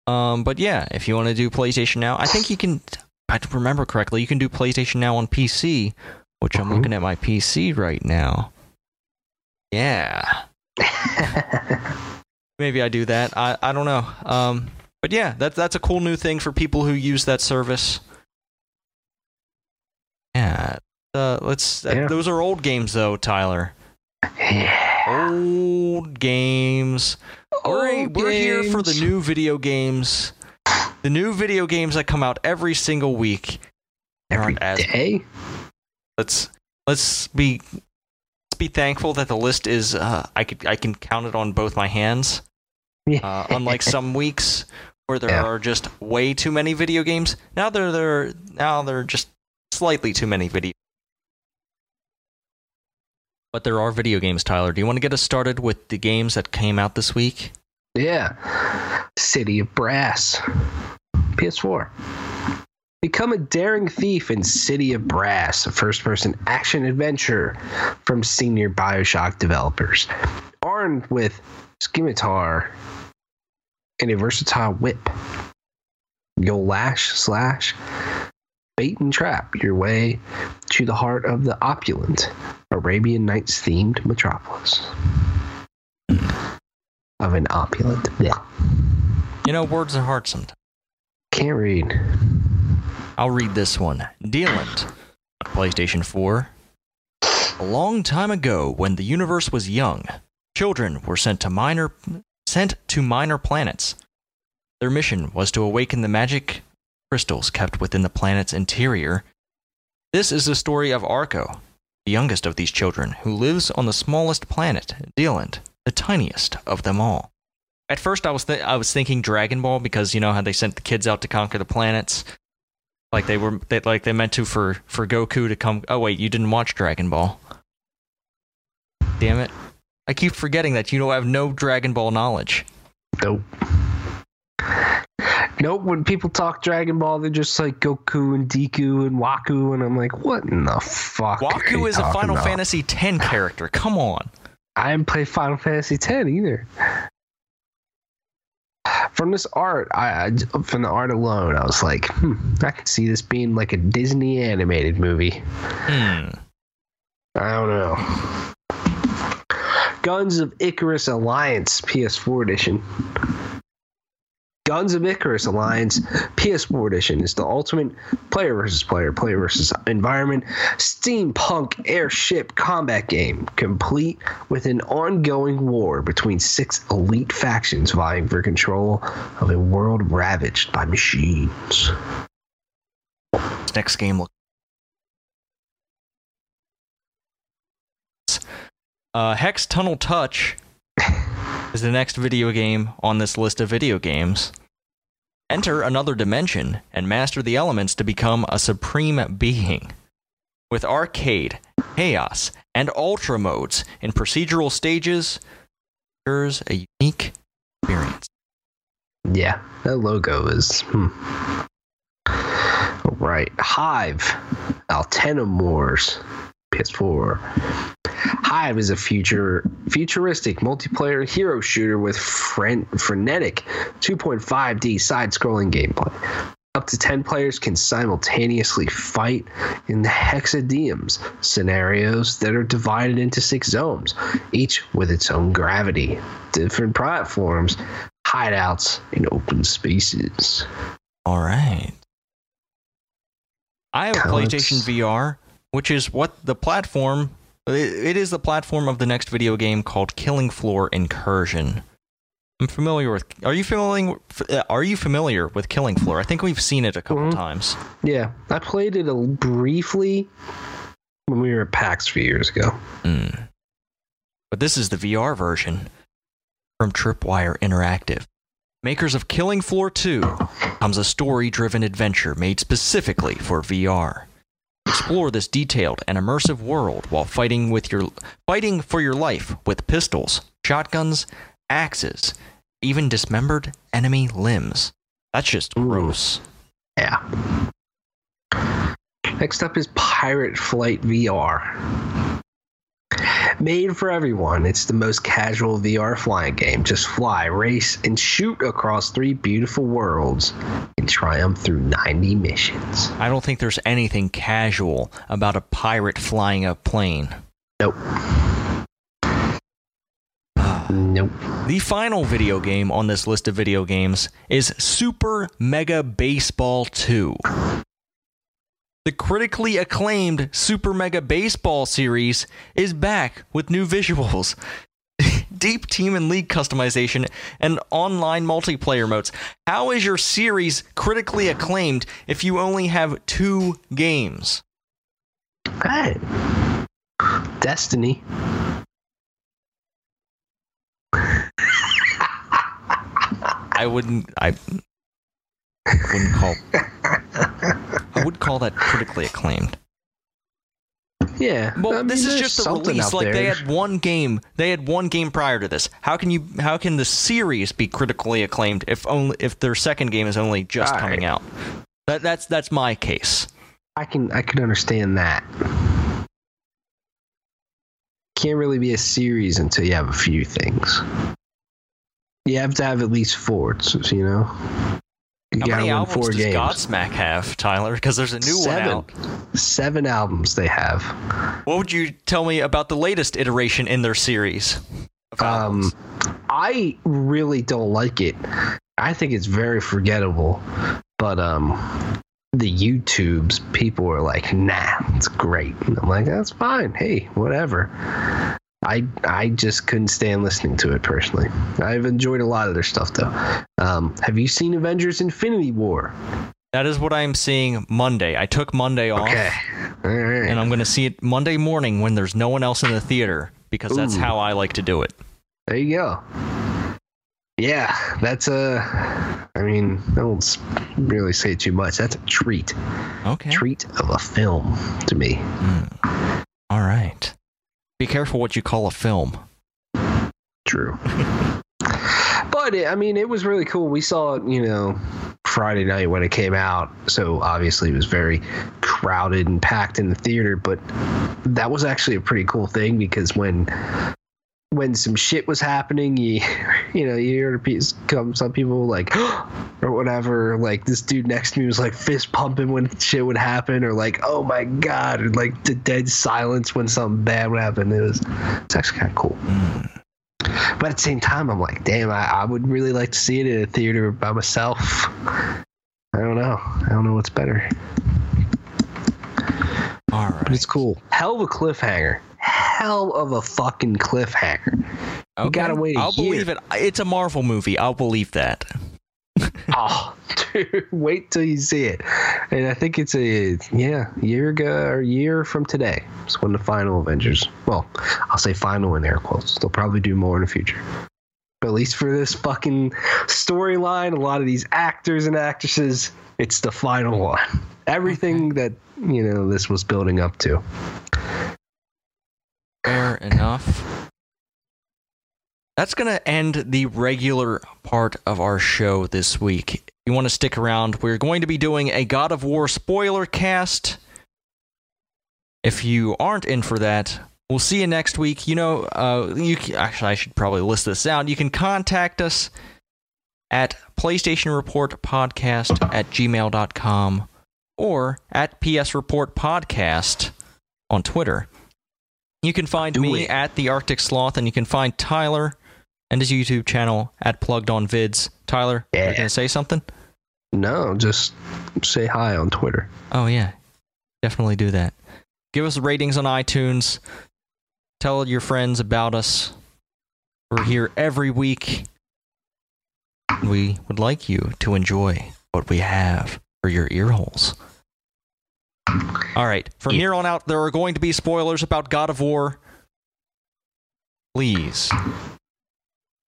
Um, but yeah, if you want to do PlayStation Now, I think you can. I remember correctly, you can do PlayStation Now on PC, which I'm Mhm. looking at my PC right now. Yeah, maybe I do that. I I don't know. Um, but yeah, that's that's a cool new thing for people who use that service. Yeah, uh, let's. Yeah. those are old games though, Tyler. Yeah. Old games. We're, Old we're here for the new video games. The new video games that come out every single week. Every day. let's let's be let's be thankful that the list is uh, I could I can count it on both my hands. Uh, unlike some weeks where there Yeah. are just way too many video games. Now there there now there are just slightly too many video. But there are video games, Tyler. Do you want to get us started with the games that came out this week? Yeah. City of Brass. PS4. Become a daring thief in City of Brass, a first person action adventure from senior Bioshock developers. Armed with scimitar and a versatile whip, you'll lash, slash, bait and trap your way to the heart of the opulent Arabian Nights themed metropolis. Of an opulent. Yeah. You know, words are hard sometimes. Can't read. I'll read this one. Deiland, PlayStation 4. A long time ago, when the universe was young, children were sent to minor sent to minor planets. Their mission was to awaken the magic crystals kept within the planet's interior. This is the story of Arco, the youngest of these children, who lives on the smallest planet, Deiland, the tiniest of them all. At first, I was th- I was thinking Dragon Ball because you know how they sent the kids out to conquer the planets, like they were they, like they meant to for for Goku to come. Oh wait, you didn't watch Dragon Ball. Damn it! I keep forgetting that you don't have no Dragon Ball knowledge. Nope. Nope. When people talk Dragon Ball, they're just like Goku and Deku and Waku, and I'm like, what in the fuck? Waku is a Final about? Fantasy X character. Come on. I haven't play Final Fantasy X either. From this art, I, I from the art alone, I was like, hmm, I can see this being like a Disney animated movie. Hmm. I don't know. Guns of Icarus Alliance PS4 edition. Guns of Icarus Alliance PS4 edition is the ultimate player versus player, player versus environment, steampunk airship combat game, complete with an ongoing war between six elite factions vying for control of a world ravaged by machines. This next game look. Uh, Hex Tunnel Touch is the next video game on this list of video games. Enter another dimension and master the elements to become a supreme being. With arcade, chaos, and ultra modes in procedural stages, ensures a unique experience. Yeah, that logo is. Hmm. All right, Hive, Altenum Wars, PS4. Hive is a future futuristic multiplayer hero shooter with fren- frenetic 2.5D side-scrolling gameplay. Up to 10 players can simultaneously fight in the hexadeums scenarios that are divided into six zones, each with its own gravity, different platforms, hideouts, and open spaces. All right. I have a PlayStation VR, which is what the platform. It, is the platform of the next video game called Killing Floor Incursion. I'm familiar with. Are you familiar? uh, Are you familiar with Killing Floor? I think we've seen it a couple Mhm. times. Yeah, I played it a, briefly when we were at PAX a few years ago. Mm. But this is the VR version from Tripwire Interactive. Makers of Killing Floor 2 comes a story driven adventure made specifically for VR. Explore this detailed and immersive world while fighting with your fighting for your life with pistols, shotguns, axes, even dismembered enemy limbs. That's just gross. Yeah. Next up is Pirate Flight VR. Made for everyone, it's the most casual VR flying game. Just fly, race, and shoot across three beautiful worlds and triumph through 90 missions. I don't think there's anything casual about a pirate flying a plane. Nope. Nope. The final video game on this list of video games is Super Mega Baseball 2. The critically acclaimed Super Mega Baseball series is back with new visuals, deep team and league customization, and online multiplayer modes. How is your series critically acclaimed if you only have two games? Hey. Destiny. I wouldn't. I wouldn't call. I would call that critically acclaimed. Yeah. Well, I mean, this is just the release. Like they had one game. They had one game prior to this. How can you? How can the series be critically acclaimed if only if their second game is only just All coming right. out? That that's that's my case. I can I can understand that. Can't really be a series until you have a few things. You have to have at least four, so, you know. How many albums four does games. Godsmack have, Tyler? Because there's a new Seven. one out. Seven albums they have. What would you tell me about the latest iteration in their series? Um, I really don't like it. I think it's very forgettable. But um, the YouTubes people are like, "Nah, it's great." And I'm like, "That's fine. Hey, whatever." I I just couldn't stand listening to it personally. I've enjoyed a lot of their stuff though. Um, have you seen Avengers: Infinity War? that is what I'm seeing Monday. I took Monday off. Okay, all right. and I'm going to see it Monday morning when there's no one else in the theater because that's how I like to do it. There you go. Yeah, that's a. I mean, I won't really say too much. That's a treat. Okay. Treat of a film to me. Mm. All right. Be careful what you call a film. True. but it, I mean, it was really cool. We saw it, you know, Friday night when it came out. So obviously it was very crowded and packed in the theater. But that was actually a pretty cool thing because when when some shit was happening, you you know, you hear come some people like or whatever. Like this dude next to me was like fist pumping when shit would happen, or like oh my god, or like the dead silence when something bad would happen. It was it's actually kind of cool. Mm. But at the same time, I'm like, damn, I, I would really like to see it in a theater by myself. I don't know. I don't know what's better. All But it's cool. Hell of a cliffhanger. Hell of a fucking cliffhanger. You gotta wait I'll year. believe it. It's a Marvel movie. I'll believe that. oh, dude, wait till you see it. And I think it's a yeah year ago or year from today. It's when the final Avengers. Well, I'll say final in air quotes. They'll probably do more in the future. But at least for this fucking storyline, a lot of these actors and actresses, it's the final one. Everything that you know this was building up to. Fair enough. That's going to end the regular part of our show this week. If you want to stick around, we're going to be doing a God of War spoiler cast. If you aren't in for that, we'll see you next week. You know, uh, you c- actually, I should probably list this out. You can contact us at PlayStation Report Podcast at gmail.com or at PS Report Podcast on Twitter. You can find Do me it. at the Arctic Sloth, and you can find Tyler and his YouTube channel at Plugged On Vids. Tyler, you Yeah. gonna say something? No, just say hi on Twitter. Oh yeah, definitely do that. Give us ratings on iTunes. Tell your friends about us. We're here every week. We would like you to enjoy what we have for your ear holes. All right, from Yeah. here on out, there are going to be spoilers about God of War. Please,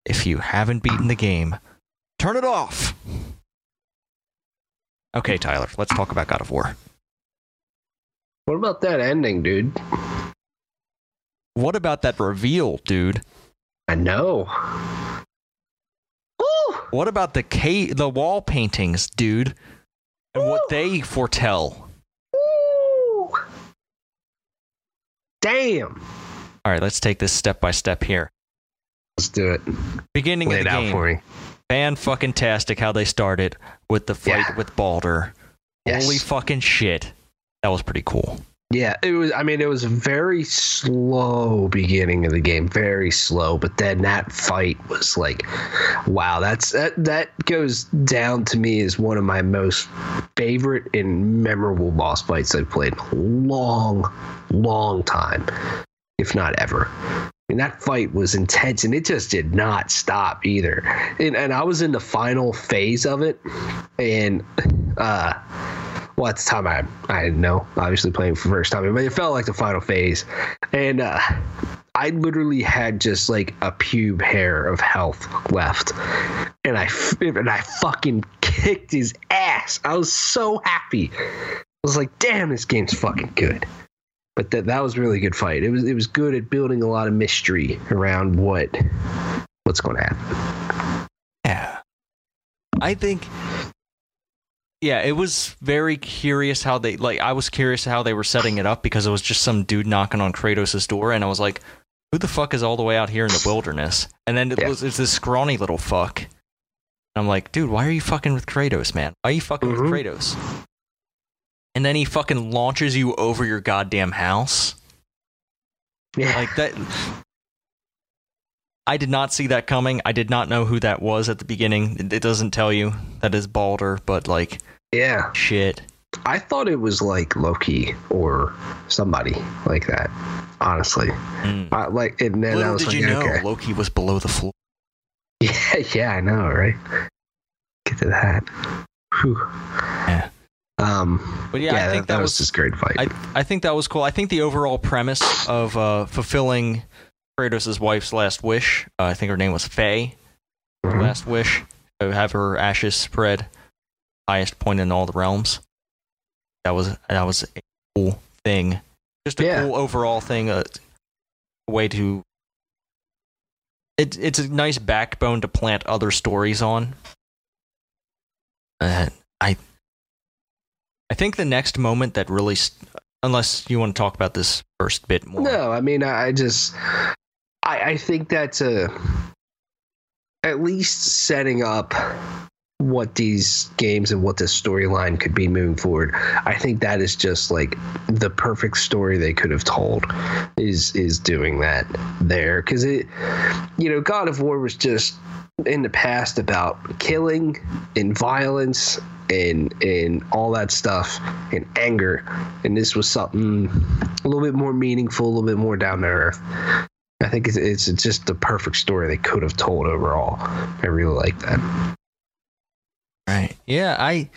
if you haven't beaten the game, turn it off. Okay, Tyler, let's talk about God of War. What about that ending, dude? What about that reveal, dude? I know. Woo! What about the ca- the wall paintings, dude? And what they foretell? Woo! Damn. All right, let's take this step by step here. Let's do it. Beginning Lay of it the out game, for me. fan fucking tastic how they started with the fight Yeah. with Baldur. Yes. Holy fucking shit, that was pretty cool. Yeah, it was. I mean, it was a very slow beginning of the game, very slow. But then that fight was like, wow, that's that that goes down to me as one of my most favorite and memorable boss fights I've played in a long, long time, if not ever. And that fight was intense, and it just did not stop either. And, and I was in the final phase of it, and uh well, at the time I I didn't know, obviously playing for first time, but it felt like the final phase, and uh, I literally had just like a pube hair of health left, and I and I fucking kicked his ass. I was so happy. I was like, damn, this game's fucking good. But that that was a really good fight. It was it was good at building a lot of mystery around what what's going to happen. Yeah. I think yeah, it was very curious how they like I was curious how they were setting it up because it was just some dude knocking on Kratos' door and I was like, who the fuck is all the way out here in the wilderness? And then it Yeah. was it's this scrawny little fuck. And I'm like, dude, why are you fucking with Kratos, man? Why are you fucking Mhm. with Kratos? And then he fucking launches you over your goddamn house. Yeah, Like that I did not see that coming. I did not know who that was at the beginning. It, it doesn't tell you that is Baldur, but like yeah. shit. I thought it was like Loki or somebody like that. Honestly, Mm. I, like, and then I was did like, you know okay, Loki was below the floor. yeah, yeah, I know, right? Get to that. Whew. Yeah. Um. But yeah, I think that, was, was just great fight. I I think that was cool. I think the overall premise of uh, fulfilling Kratos' wife's last wish, uh, I think her name was Faye, Mhm. last wish, to have her ashes spread highest point in all the realms. That was that was a cool thing. Just a Yeah. cool overall thing. A, a way to. It, it's a nice backbone to plant other stories on. Uh, I I think the next moment that really, st- unless you want to talk about this first bit more. No, I mean, I just, I, I think that's a, at least setting up what these games and what this storyline could be moving forward. I think that is just like the perfect story they could have told. Is is doing that there because it, you know, God of War was just in the past about killing and violence and and all that stuff and anger and this was something a little bit more meaningful a little bit more down to earth i think it's, it's just the perfect story they could have told overall i really like that Right. Yeah, I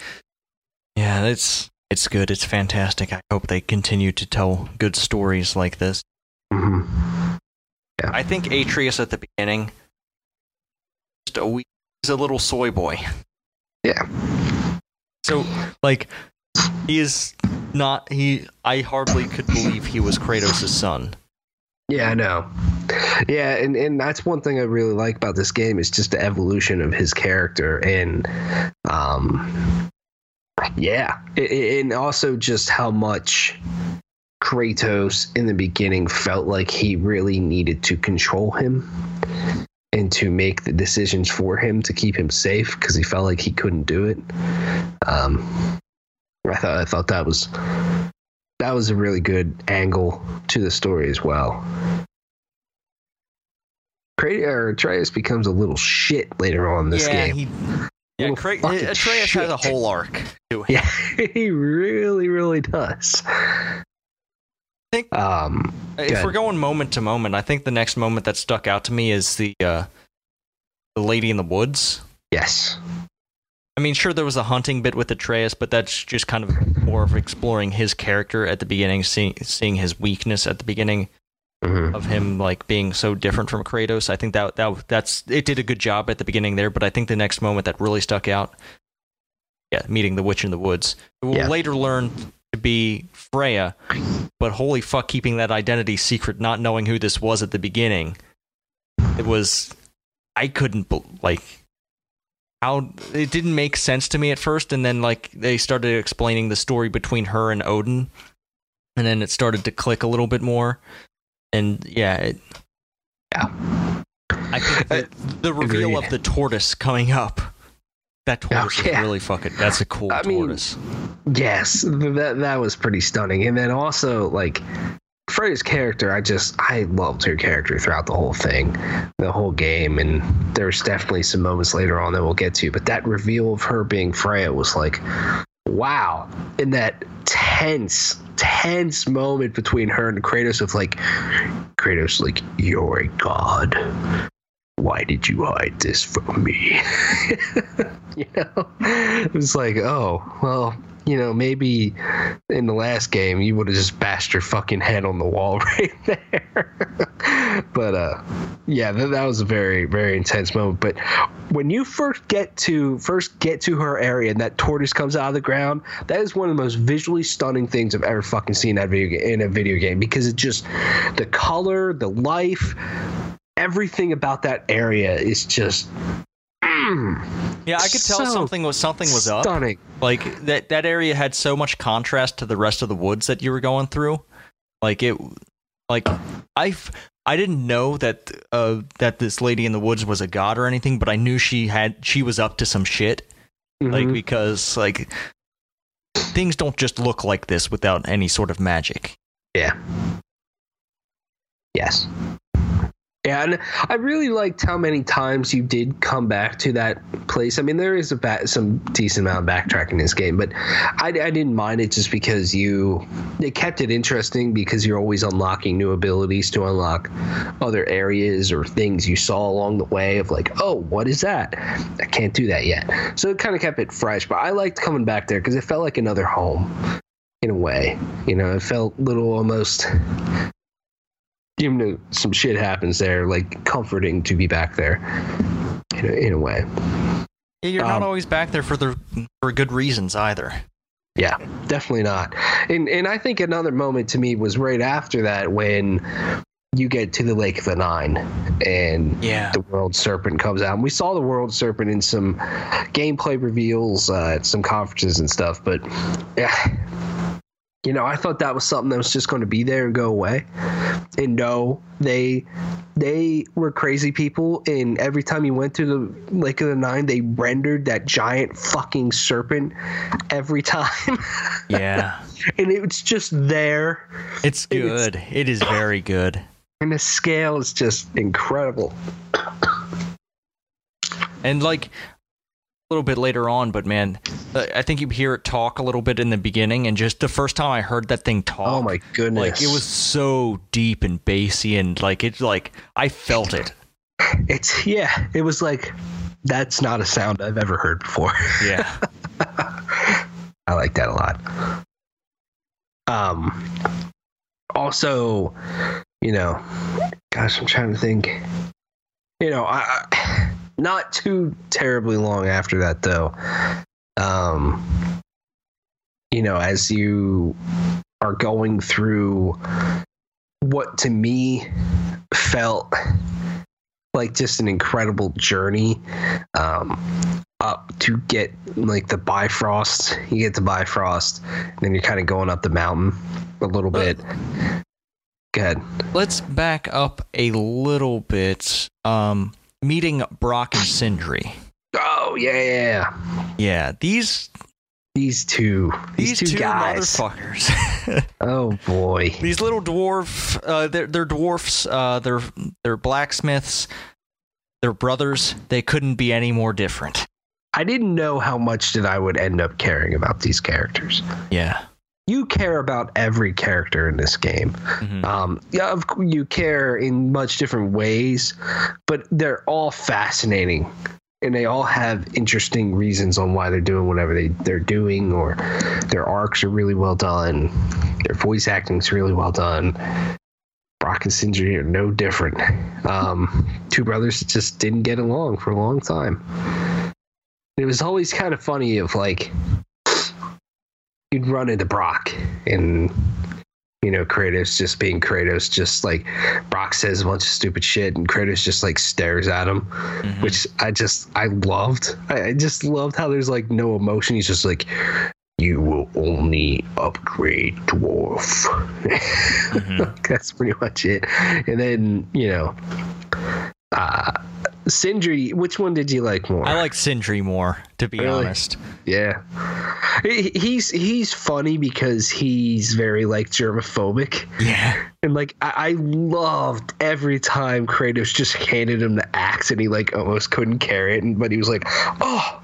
Yeah, it's it's good. It's fantastic. I hope they continue to tell good stories like this. hmm I think Atreus at the beginning just a wee, he's a little soy boy. yeah So like he is not he I hardly could believe he was Kratos' son. Yeah i know. Yeah and and that's one thing i really like about this game is just the evolution of his character and um yeah and also just how much kratos in the beginning felt like he really needed to control him and to make the decisions for him to keep him safe because he felt like he couldn't do it. Um i thought i thought that was that was a really good angle to the story as well or Atreus becomes a little shit later on in this yeah, game. he Yeah, Little Cra- fucking Atreus has a whole arc to him. Yeah, he really, really does. I think- Um, If Good. we're going moment to moment, I think the next moment that stuck out to me is the uh, the lady in the woods. yes, I mean, sure, there was a hunting bit with Atreus, but that's just kind of more of exploring his character at the beginning, seeing seeing his weakness at the beginning Mhm. of him like being so different from Kratos. I think that that that's it did a good job at the beginning there, but I think the next moment that really stuck out, yeah, meeting the witch in the woods. We'll Yeah. later learn to be Freya, but holy fuck, keeping that identity secret, not knowing who this was at the beginning, it was I couldn't like how it didn't make sense to me at first, and then like they started explaining the story between her and Odin, and then it started to click a little bit more, and yeah, it, Yeah. I think the, the reveal Agreed. of the tortoise coming up, That tortoise Oh, yeah. is really fucking. That's a cool I mean, tortoise. Yes, that that was pretty stunning. And then also like Freya's character, I just I loved her character throughout the whole thing, the whole game. And there's definitely some moments later on that we'll get to, but that reveal of her being Freya was like, wow. In that tense, tense moment between her and Kratos of like, Kratos like, you're a god. Why did you hide this from me? you know, it was like, oh, well, you know, maybe in the last game you would have just bashed your fucking head on the wall right there. but uh, yeah, that, that was a very, very intense moment. But when you first get to first get to her area and that tortoise comes out of the ground, that is one of the most visually stunning things I've ever fucking seen in that video ga- in a video game because it just the color, the life, everything about that area is just. Mm, Yeah, I could tell so something was something was up. Stunning. Like that that area had so much contrast to the rest of the woods that you were going through. Like it like I I didn't know that uh that this lady in the woods was a god or anything, but I knew she had she was up to some shit. Like Mhm. because like things don't just look like this without any sort of magic. Yeah. Yes. Yeah, and I really liked how many times you did come back to that place. I mean, there is a ba- some decent amount of backtracking in this game, but I, I didn't mind it just because you it kept it interesting because you're always unlocking new abilities to unlock other areas or things you saw along the way of like, oh, what is that? I can't do that yet. So it kind of kept it fresh. But I liked coming back there because it felt like another home in a way. You know, it felt little almost even though some shit happens there, like comforting to be back there in a, in a way. Yeah, you're not Um, always back there for the for good reasons either. Yeah, definitely not. And and I think another moment to me was right after that when you get to the Lake of the Nine and Yeah. the World Serpent comes out. And we saw the World Serpent in some gameplay reveals uh, at some conferences and stuff, but yeah. You know, I thought that was something that was just going to be there and go away. And no, they they were crazy people. And every time you went to the Lake of the Nine, they rendered that giant fucking serpent every time. Yeah. and it's just there. It's It's- good. It is very good. And the scale is just incredible. And like little bit later on, but man, uh, I think you hear it talk a little bit in the beginning, and just the first time I heard that thing talk, Oh my goodness. like it was so deep and bassy, and like it, like I felt it. It's yeah. It was like that's not a sound I've ever heard before. Yeah, I like that a lot. Um. Also, you know, gosh, I'm trying to think. You know, I, I not too terribly long after that though. Um. You know, as you are going through what to me felt like just an incredible journey um, up to get like the Bifrost. You get to Bifrost, and then you're kind of going up the mountain a little bit. Go ahead. let's back up a little bit. Um, meeting Brok and Sindri. Oh yeah, yeah, yeah. Yeah, these These two, these, these two, two guys. motherfuckers. Oh boy. these little dwarf uh they're, they're dwarfs uh they're they're blacksmiths they're brothers they couldn't be any more different I didn't know how much that I would end up caring about these characters. yeah You care about every character in this game. Mhm. Um, yeah, of you care in much different ways, but they're all fascinating, and they all have interesting reasons on why they're doing whatever they they're doing, or their arcs are really well done. Their voice acting is really well done. Brok and Sindri are no different. Um, two brothers just didn't get along for a long time. It was always kind of funny of like you'd run into Brok and you know, Kratos just being Kratos, just like Brok says a bunch of stupid shit, and Kratos just like stares at him, Mhm. which I just I loved. I, I just loved how there's like no emotion. He's just like, "You will only upgrade dwarf." Mhm. That's pretty much it. And then you know, uh, Sindri, which one did you like more? I like Sindri more, to be Really? honest. Yeah, he's he's funny because he's very like germophobic, Yeah. and like I, I loved every time Kratos just handed him the axe and he like almost couldn't carry it, and but he was like, oh,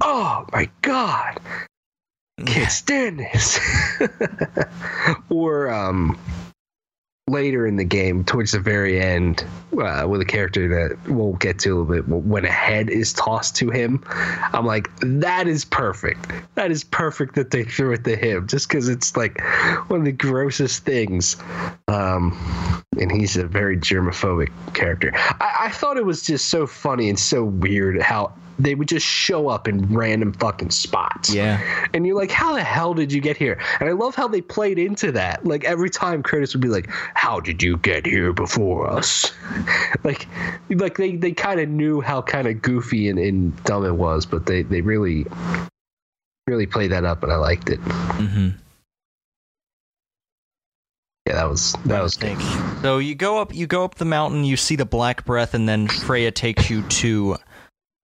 oh my god, can't stand this. or um, later in the game, towards the very end, uh, with a character that we'll get to a little bit, when a head is tossed to him, I'm like, that is perfect. That is perfect that they threw it to him, just because it's like one of the grossest things. Um, and he's a very germophobic character. I, I thought it was just so funny and so weird how they would just show up in random fucking spots. Yeah. And you're like, how the hell did you get here? And I love how they played into that. Like every time Kratos would be like, How did you get here before us? like like they, they kind of knew how kind of goofy and, and dumb it was, but they, they really really played that up and I liked it. Mm-hmm. Yeah, that was that was good. So you go up, you go up the mountain, you see the black breath, and then Freya takes you to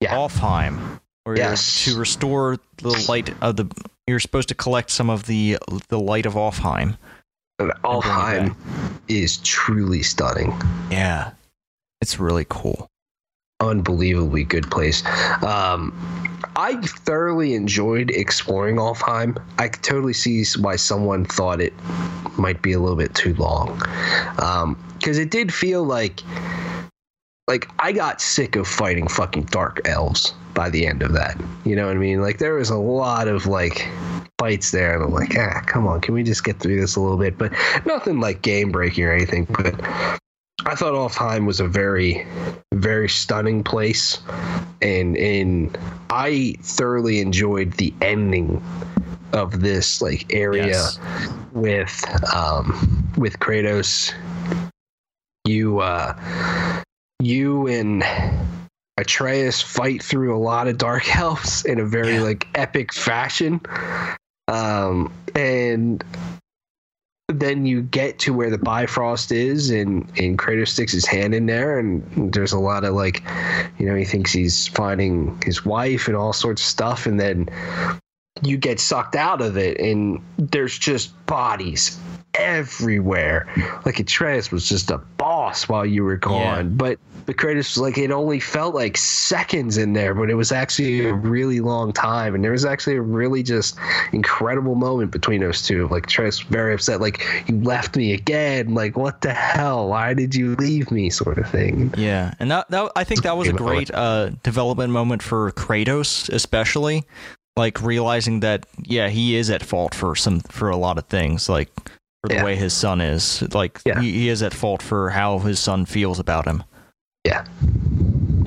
Yeah. Alfheim, where Yes. to restore the light of the. You're supposed to collect some of the the light of Alfheim. And Alfheim is truly stunning. Yeah, it's really cool. unbelievably good place. Um, I thoroughly enjoyed exploring Alfheim. I could totally see why someone thought it might be a little bit too long, because it did feel like like I got sick of fighting fucking dark elves by the end of that. You know what I mean? Like there was a lot of like fights there, and I'm like, ah, come on, can we just get through this a little bit? But nothing like game breaking or anything. But I thought Alfheim was a very, very stunning place, and and I thoroughly enjoyed the ending of this like area Yes. with um with Kratos. You uh you and Atreus fight through a lot of dark elves in a very Yeah. like epic fashion. Um and then you get to where the Bifrost is, and and Kratos sticks his hand in there, and there's a lot of like, you know, he thinks he's finding his wife and all sorts of stuff, and then you get sucked out of it, and there's just bodies everywhere. Like Atreus was just a boss while you were gone, but but Kratos was like it only felt like seconds in there, but it was actually a really long time, and there was actually a really just incredible moment between those two. Like Atreus was very upset, like you left me again, like what the hell? Why did you leave me? Sort of thing. Yeah, and that, that I think that was a great uh, development moment for Kratos, especially like realizing that yeah he is at fault for some for a lot of things, like for the Yeah. way his son is. Like Yeah. he, he is at fault for how his son feels about him, Yeah,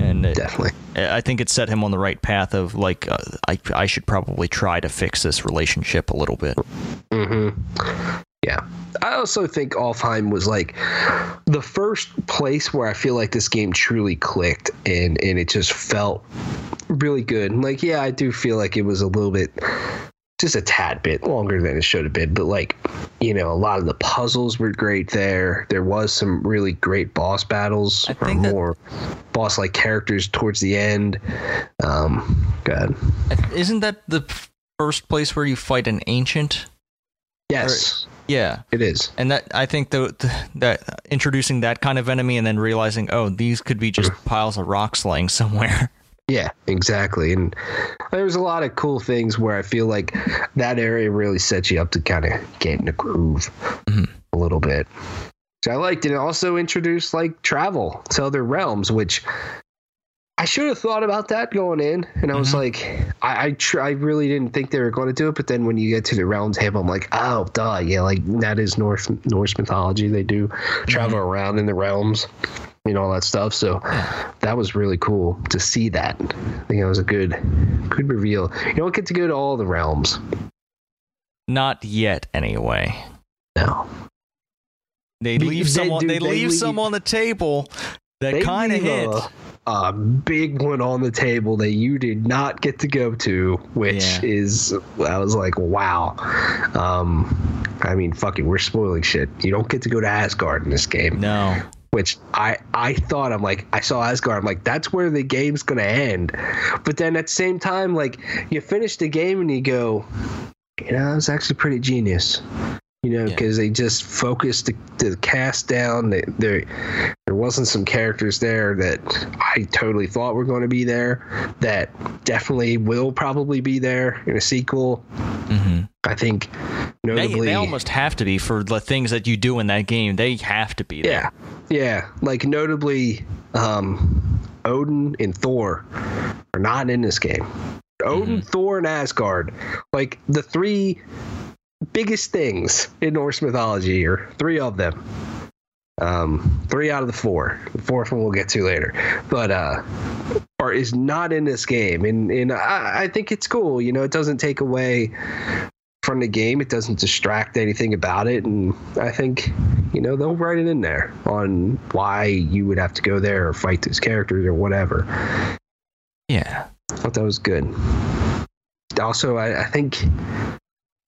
and it, definitely. I think it set him on the right path of like uh, I I should probably try to fix this relationship a little bit. hmm Yeah. I also think Alfheim was like the first place where I feel like this game truly clicked and, and it just felt really good. And like, yeah, I do feel like it was a little bit, just a tad bit longer than it should have been. But like, you know, a lot of the puzzles were great there. There was some really great boss battles I or that- more boss like characters towards the end. Um, God. Isn't that the first place where you fight an ancient? Yes, Yeah. it is. And that I think the, the that introducing that kind of enemy and then realizing, oh, these could be just piles of rocks laying somewhere. Yeah, exactly. And there's a lot of cool things where I feel like that area really sets you up to kind of get in the groove Mhm. a little bit. So I liked it. It also introduced like travel to other realms, which I should have thought about that going in. And I was Mhm. like, I I, tr- I really didn't think they were going to do it. But then when you get to the round table, I'm like, oh, duh, yeah, like that is North Norse mythology. They do travel around in the realms, you know, all that stuff. So that was really cool to see that. I think that was a good, good reveal. You don't get to go to all the realms. Not yet, anyway. No, They leave they someone. They, they leave leave- some on the table that kind of hit. a, a big one on the table that you did not get to go to, which Yeah. is I was like, wow. Um, I mean, fucking, we're spoiling shit. You don't get to go to Asgard in this game. No. which I I thought I'm like I saw Asgard. I'm like that's where the game's gonna end. But then at the same time, like you finish the game and you go, you know, it's actually pretty genius. You know, Yeah. because they just focused the, the cast down. They, there, there wasn't some characters there that I totally thought were going to be there. That definitely will probably be there in a sequel. hmm I think, They, notably, they almost have to be for the things that you do in that game. They have to be there. Yeah, yeah. Like notably, um, Odin and Thor are not in this game. Odin, Mm-hmm. Thor, and Asgard, like the three biggest things in Norse mythology, or three of them. Um, three out of the four. The fourth one we'll get to later, but uh, are is not in this game, and and I, I think it's cool. You know, it doesn't take away from the game. It doesn't distract anything about it, and I think you know they'll write it in there on why you would have to go there or fight those characters or whatever. Yeah. I thought that was good. Also, I, I think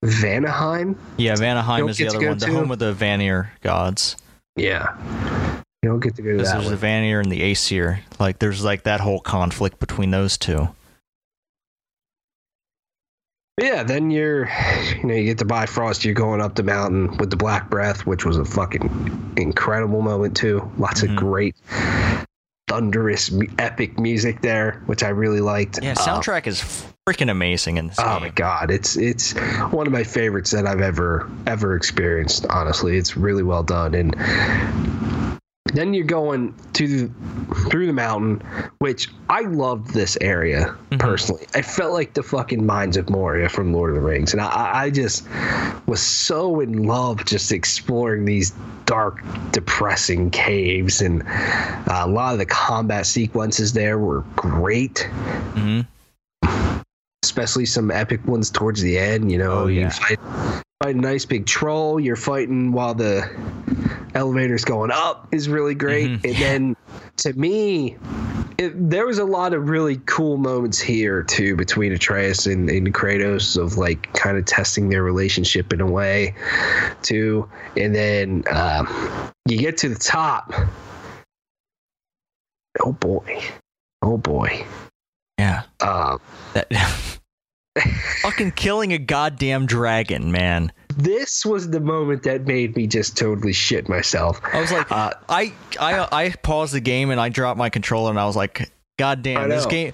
Vanaheim. Yeah, Vanaheim is the other one, the home of the Vanir gods. Yeah, you don't get to go to that there's one. the Vanir and the Aesir. Like, there's like that whole conflict between those two. Yeah, then you're, you know, you get to Bifrost. You're going up the mountain with the Black Breath, which was a fucking incredible moment too. Lots Mhm. of great, thunderous, epic music there, which I really liked. Yeah, Uh, soundtrack is freaking amazing in this Oh game. my god, it's it's one of my favorites that I've ever ever experienced. Honestly, it's really well done. And then you're going to through the mountain, which I loved this area Mhm. personally. I felt like the fucking mines of Moria from Lord of the Rings, and I, I just was so in love just exploring these dark, depressing caves. And uh, a lot of the combat sequences there were great hmm especially some epic ones towards the end. You know, Oh, you yeah. fight, fight a nice big troll. You're fighting while the elevator's going up is really great. Mhm. And then to me, it, there was a lot of really cool moments here too between Atreus and, and Kratos of like kind of testing their relationship in a way too. And then um, you get to the top. Oh boy. Oh boy. Yeah. Um, That fucking killing a goddamn dragon, man. this was the moment that made me just totally shit myself. I was like, Uh, I, I, I paused the game and I dropped my controller and I was like, God damn, this game,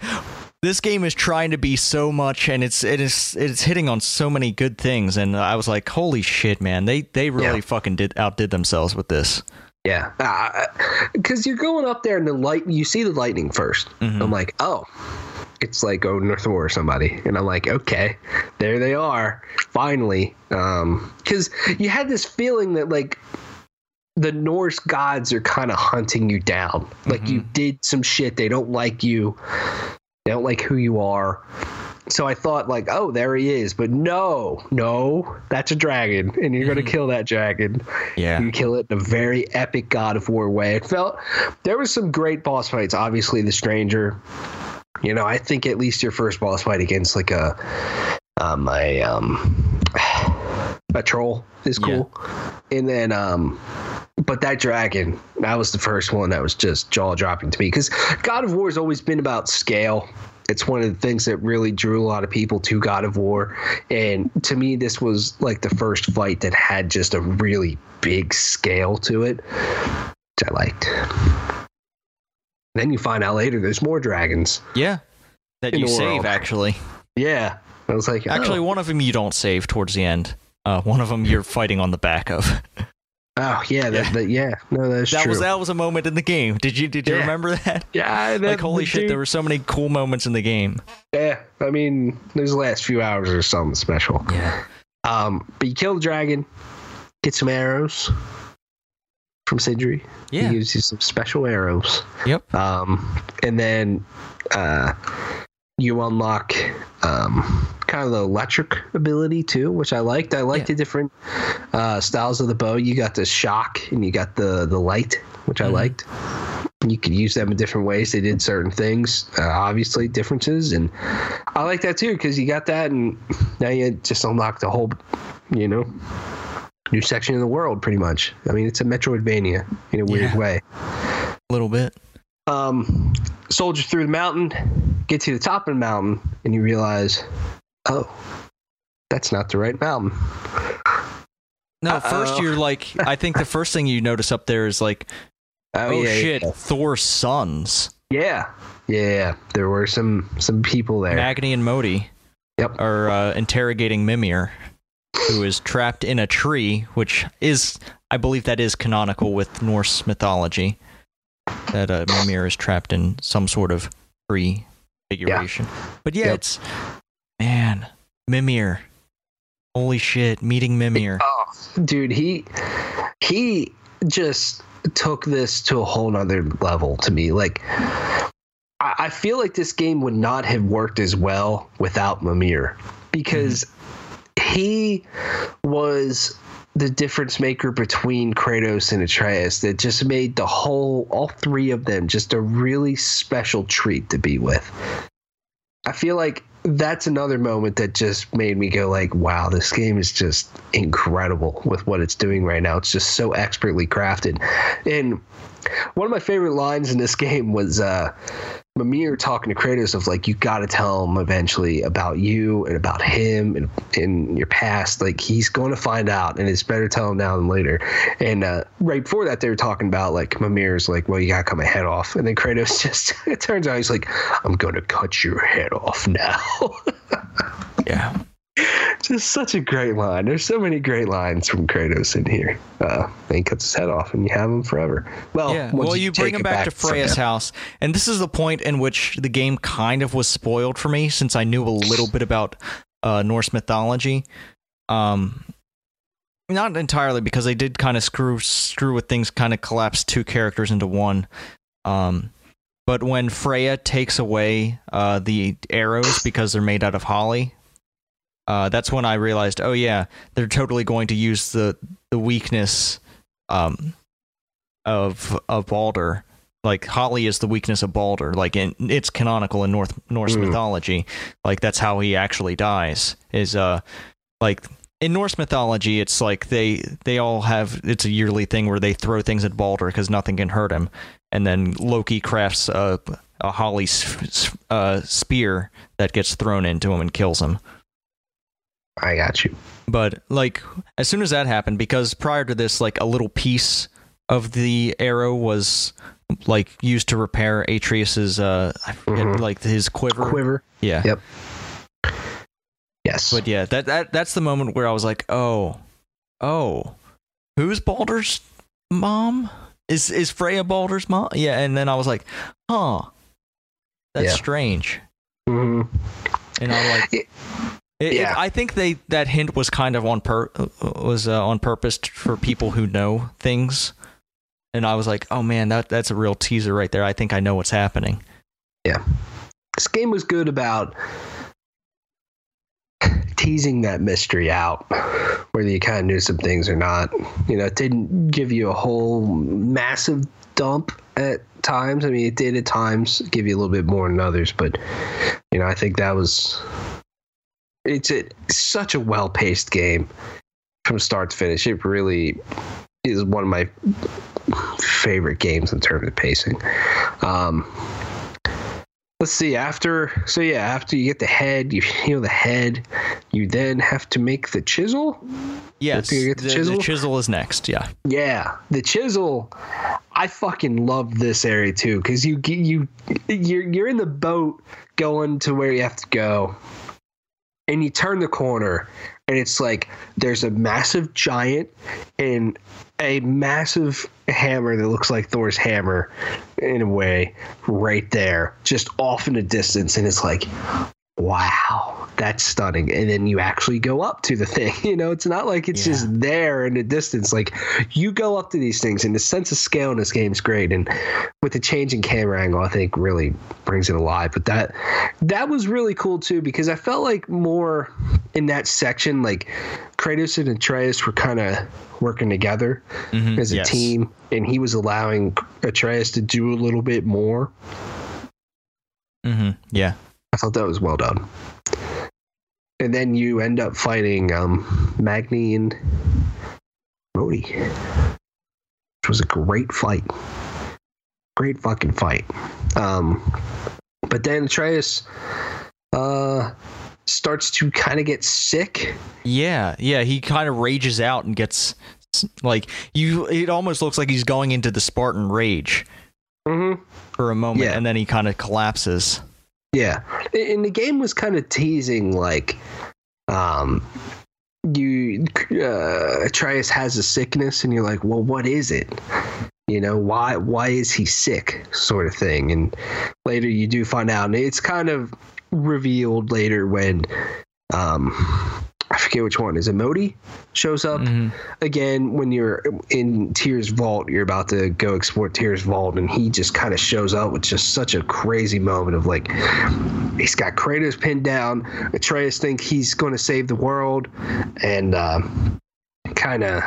this game is trying to be so much and it's, it is, it's hitting on so many good things. And I was like, holy shit, man, they, they really Yeah. fucking did outdid themselves with this. yeah, because you're going up there and the light, you see the lightning 1st Mhm. I'm like, oh, it's like Odin or Thor or somebody, and I'm like, okay, there they are, finally. Because you had this feeling that like the Norse gods are kind of hunting you down, like you did some shit, they don't like you, they don't like who you are. So I thought like, oh, there he is, but no, no, that's a dragon, and you're gonna Mhm. kill that dragon. Yeah. You kill it in a very epic God of War way. It felt there was some great boss fights. Obviously, the Stranger. You know, I think at least your first boss fight against like a um a um a troll is cool. And then um but that dragon, that was the first one that was just jaw dropping to me because God of War has always been about scale. It's one of the things that really drew a lot of people to God of War. And to me, this was like the first fight that had just a really big scale to it, which I liked. Then you find out later there's more dragons. Yeah. That you save, world. actually. Yeah. I was like, Actually, oh, one of them you don't save towards the end. Uh, one of them you're fighting on the back of. oh yeah, that, Yeah. that, yeah, no, that's That true. was that was a moment in the game. Did you did you Yeah. remember that? yeah, that, Like holy shit, dude- there were so many cool moments in the game. Yeah, I mean, those last few hours are something special. Yeah. Um, but you kill the dragon, get some arrows from Sindri. Yeah. He gives you some special arrows. Yep. Um, and then uh, you unlock um, kind of the electric ability too, which I liked. I liked Yeah. the different uh, styles of the bow. You got the shock and you got the the light, which I Mhm. liked. You could use them in different ways. They did certain things, uh, obviously differences, and I like that too because you got that, and now you just unlock the whole, you know, new section of the world, pretty much. I mean, it's a Metroidvania in a weird Yeah. way. A little bit. Um, soldier through the mountain, get to the top of the mountain, and you realize, oh, that's not the right mountain. No, first Uh-oh. you're like, I think the first thing you notice up there is like, oh, yeah, shit, Yeah. Thor's sons, yeah, yeah. There were some some people there. Magni and Modi, Yep. are uh, interrogating Mimir, who is trapped in a tree, which is, I believe, that is canonical with Norse mythology. That uh, Mimir is trapped in some sort of tree configuration. But yeah, Yep. it's man, Mimir. Holy shit, meeting Mimir. Oh, dude, he he just took this to a whole nother level to me. Like, I, I feel like this game would not have worked as well without Mimir because he was the difference maker between Kratos and Atreus that just made the whole, all three of them, just a really special treat to be with. I feel like that's another moment that just made me go like, wow, this game is just incredible with what it's doing right now. It's just so expertly crafted. And one of my favorite lines in this game was uh Mimir talking to Kratos of like, you got to tell him eventually about you and about him and in your past. Like he's going to find out, and it's better tell him now than later. And uh, right before that, they were talking about like Mimir's like, well, you got to cut my head off, and then Kratos just it turns out he's like, I'm going to cut your head off now. Yeah. just such a great line. There's so many great lines from Kratos in here. Uh, he cuts his head off, and you have him forever. Well, yeah. Well, you bring take him it back, to Freya's house, and this is the point in which the game kind of was spoiled for me since I knew a little bit about uh, Norse mythology. Um, not entirely because they did kind of screw screw with things, kind of collapse two characters into one. Um, but when Freya takes away uh, the arrows because they're made out of holly, uh, that's when I realized, oh yeah, they're totally going to use the the weakness um, of of Baldur. Like Holly is the weakness of Baldur. Like in, it's canonical in North Norse Mm. mythology. Like that's how he actually dies. Is uh like in Norse mythology, it's like they they all have it's a yearly thing where they throw things at Baldur because nothing can hurt him, and then Loki crafts a a holly uh, spear that gets thrown into him and kills him. I got you. But like as soon as that happened, because prior to this, like a little piece of the arrow was like used to repair Atreus's uh I forget Mhm. like his quiver. Quiver. Yeah. Yep. Yes. But yeah, that, that that's the moment where I was like, oh, oh, who's Baldur's mom? Is is Freya Baldur's mom? Yeah, and then I was like, huh, that's Yeah. strange. Mhm. And I'm like, It- it, it- yeah. I think they that hint was kind of on per was uh, on purpose for people who know things. And I was like, oh man, that that's a real teaser right there. I think I know what's happening. Yeah, this game was good about teasing that mystery out, whether you kind of knew some things or not. You know, it didn't give you a whole massive dump at times. I mean, it did at times give you a little bit more than others, but you know, I think that was it's a, such a well-paced game from start to finish. It really is one of my favorite games in terms of pacing. Um, let's see after so yeah after you get the head you heal the head you then have to make the chisel Yes, the the, the chisel? chisel is next. Yeah. yeah the chisel i fucking love this area too because you you you're you're in the boat going to where you have to go and you turn the corner and it's like there's a massive giant and a massive hammer that looks like Thor's hammer in a way right there just off in the distance. And it's like wow that's stunning. And then you actually go up to the thing you know? It's not like it's Yeah. just there in the distance. Like you go up to these things and the sense of scale in this game is great. And with the change in camera angle i think really brings it alive. But that that was really cool too because i felt like more in that section like kratos and atreus were kind of working together Mhm, as a yes. team and he was allowing atreus to do a little bit more. Mhm, Yeah. I thought that was well done and then you end up fighting um magni and Modi, which was a great fight. Great fucking fight. Um, but then Atreus uh, starts to kind of get sick. Yeah, yeah, he kind of rages out and gets like you. It almost looks like he's going into the Spartan rage Mm-hmm. for a moment, Yeah. and then he kind of collapses. Yeah, and the game was kind of teasing like, um, you uh, Atreus has a sickness, and you're like, well, what is it? You know, why why is he sick, sort of thing. And later you do find out, and it's kind of revealed later when, um, forget which one is it. Modi shows up Mhm. again when you're in Tyr's Vault, you're about to go explore Tyr's Vault, and he just kind of shows up with just such a crazy moment of like, he's got Kratos pinned down. Atreus think he's going to save the world, and uh, kind of,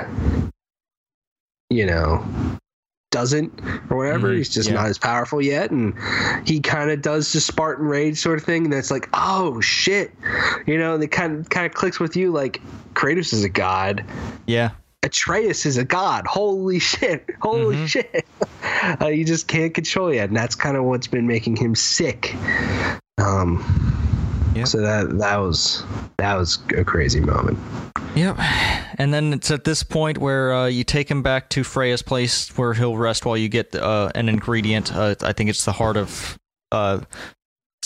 you know, doesn't or whatever. Mhm, He's just yeah. not as powerful yet, and he kind of does the Spartan rage sort of thing. And that's like, oh shit, you know. And it kind of kind of clicks with you like Kratos is a god. Yeah, Atreus is a god. Holy shit. Holy Mhm. shit. Uh, you just can't control yet. And that's kind of what's been making him sick. Um, Yep. So that that was that was a crazy moment. Yep. And then it's at this point where uh, you take him back to Freya's place where he'll rest while you get uh, an ingredient. Uh, I think it's the heart of uh,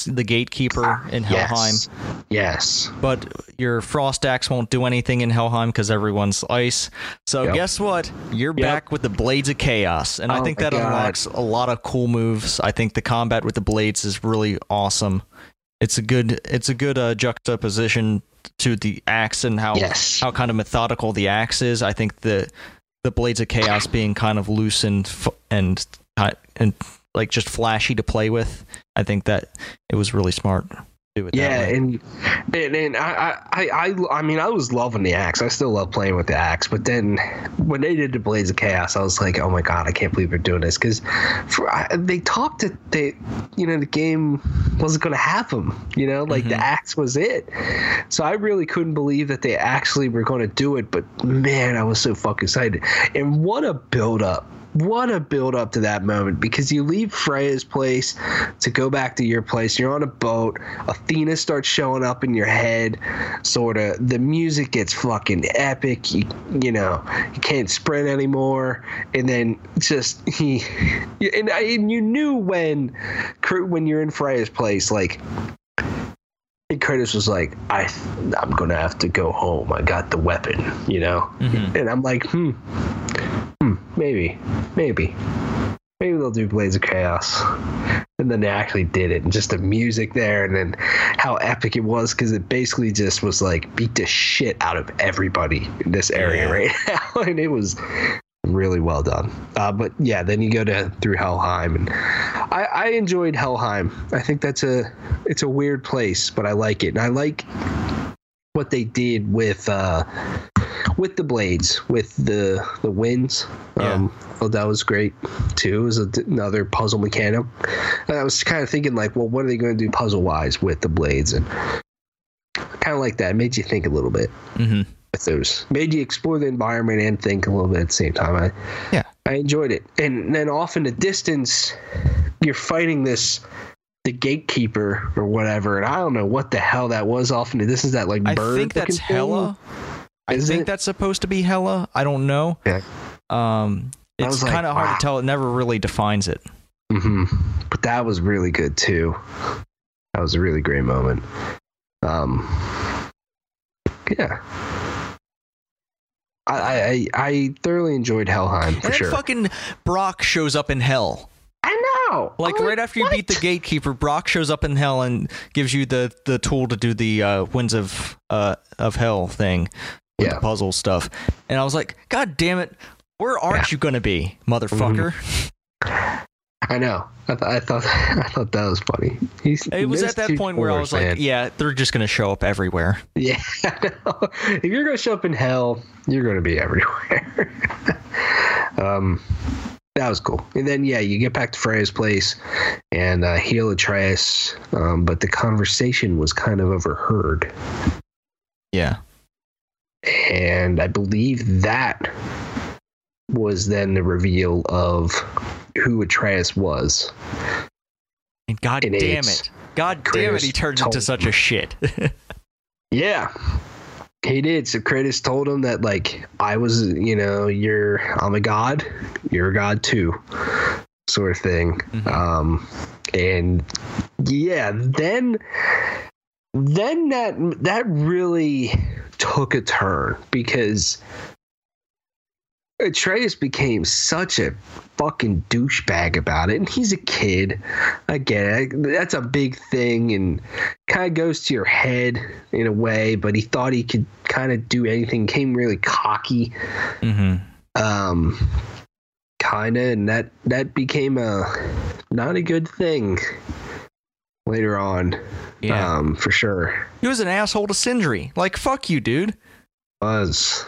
the gatekeeper in Helheim. Yes. Yes. But your frost axe won't do anything in Helheim because everyone's ice. So Yep. guess what? You're Yep. back with the blades of chaos, and I Oh think that God. unlocks a lot of cool moves. I think the combat with the blades is really awesome. It's a good it's a good uh, juxtaposition to the axe and how Yes. how kind of methodical the axe is. I think the the blades of chaos being kind of loose and and and like just flashy to play with. I think that it was really smart. To Do it that Yeah, and and, and I, I I I mean I was loving the axe. I still love playing with the axe. But then when they did the Blades of Chaos, I was like, oh my god, I can't believe they're doing this because they talked that they you know the game wasn't going to have them. You know, like the Mhm. axe was it. So I really couldn't believe that they actually were going to do it. But man, I was so fucking excited. And what a build up. What a build up to that moment because you leave Freya's place to go back to your place. You're on a boat. Athena starts showing up in your head. Sort of. The music gets fucking epic. You, you know, you can't sprint anymore. And then just he, and, I- and you knew when, when you're in Freya's place, like. And Kratos was like, I, I'm gonna have to go home. I got the weapon, you know. Mhm. And I'm like, hmm, maybe, maybe, maybe they'll do Blades of Chaos. And then they actually did it, and just the music there, and then how epic it was because it basically just was like beat the shit out of everybody in this area Yeah. right now, and it was really well done. Uh, but yeah, then you go to through Helheim, and I, I enjoyed Helheim. I think that's a it's a weird place, but I like it, and I like what they did with uh, with the blades, with the the winds. Yeah. Um, well, that was great too. It was a, another puzzle mechanic. And I was kind of thinking like, well, what are they going to do puzzle wise with the blades? And kind of like that. It made you think a little bit hmm with those. Made you explore the environment and think a little bit at the same time. I Yeah. I enjoyed it. And then off in the distance, you're fighting this the gatekeeper or whatever, and I don't know what the hell that was off in the distance. That like I bird. I think that's? Hella. I think it? that's supposed to be Hella. I don't know. Yeah. Um, it's kind of hard wow. to tell. It never really defines it. hmm But that was really good too. That was a really great moment. Um, yeah. I, I I- thoroughly enjoyed Helheim And for then sure. fucking Brok shows up in hell. Know. Like I'm right after you what? beat the gatekeeper, Brok shows up in hell and gives you the the tool to do the uh, winds of uh of hell thing, with Yeah. the puzzle stuff. And I was like, God damn it, where aren't you gonna be, motherfucker? I know. I, th- I thought I thought that was funny. He's, It was at that point where I was floors, like, yeah, they're just gonna show up everywhere. Yeah. If you're gonna show up in hell, you're gonna be everywhere. um, that was cool. And then yeah, you get back to Freya's place and uh, heal Atreus. Um, but the conversation was kind of overheard, Yeah. and I believe that was then the reveal of who Atreus was. And god damn it. God damn it, he told into such a shit. Yeah. He did. So Kratos told him that like I was, you know, you're I'm a god, you're a god too, sort of thing. Mhm. Um, and yeah, then then that that really took a turn because Atreus became such a fucking douchebag about it, and he's a kid. I get it. That's a big thing, and kind of goes to your head in a way. But he thought he could kind of do anything. Came really cocky, hmm um, kind of, and that that became a not a good thing later on. Yeah. Um, for sure he was an asshole to Sindri. Like, fuck you, dude. was.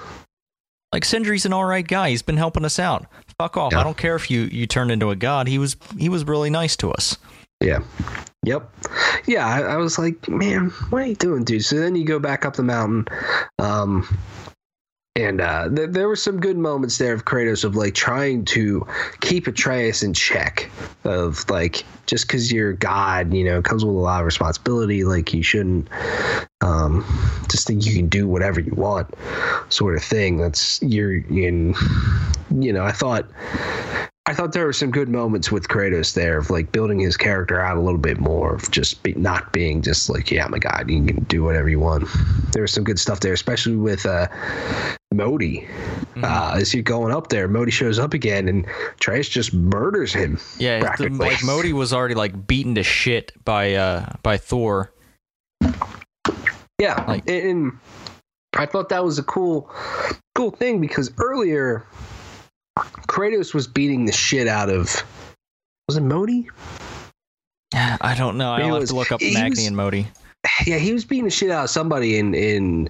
Like Sindri's an alright guy. He's been helping us out. Fuck off. Yeah. I don't care if you, you turned into a god. He was he was really nice to us. Yeah. Yep. Yeah, I, I was like, man, what are you doing, dude? So then you go back up the mountain. Um, and uh, th- there were some good moments there of Kratos of like trying to keep Atreus in check. Of like, just because you're God, you know, comes with a lot of responsibility. Like, you shouldn't um, just think you can do whatever you want, sort of thing. That's you're in. You know, I thought I thought there were some good moments with Kratos there of like building his character out a little bit more of just be, not being just like, yeah, my God, you can do whatever you want. There was some good stuff there, especially with uh, Modi. Mm-hmm. Uh, as you're going up there, Modi shows up again and Trace just murders him. Yeah, the, like Modi was already like beaten to shit by uh by Thor. Yeah, Like- and I thought that was a cool, cool thing because earlier Kratos was beating the shit out of. Was it Modi? I don't know. I'll have to look up Magni was- and Modi. Yeah, he was beating the shit out of somebody in in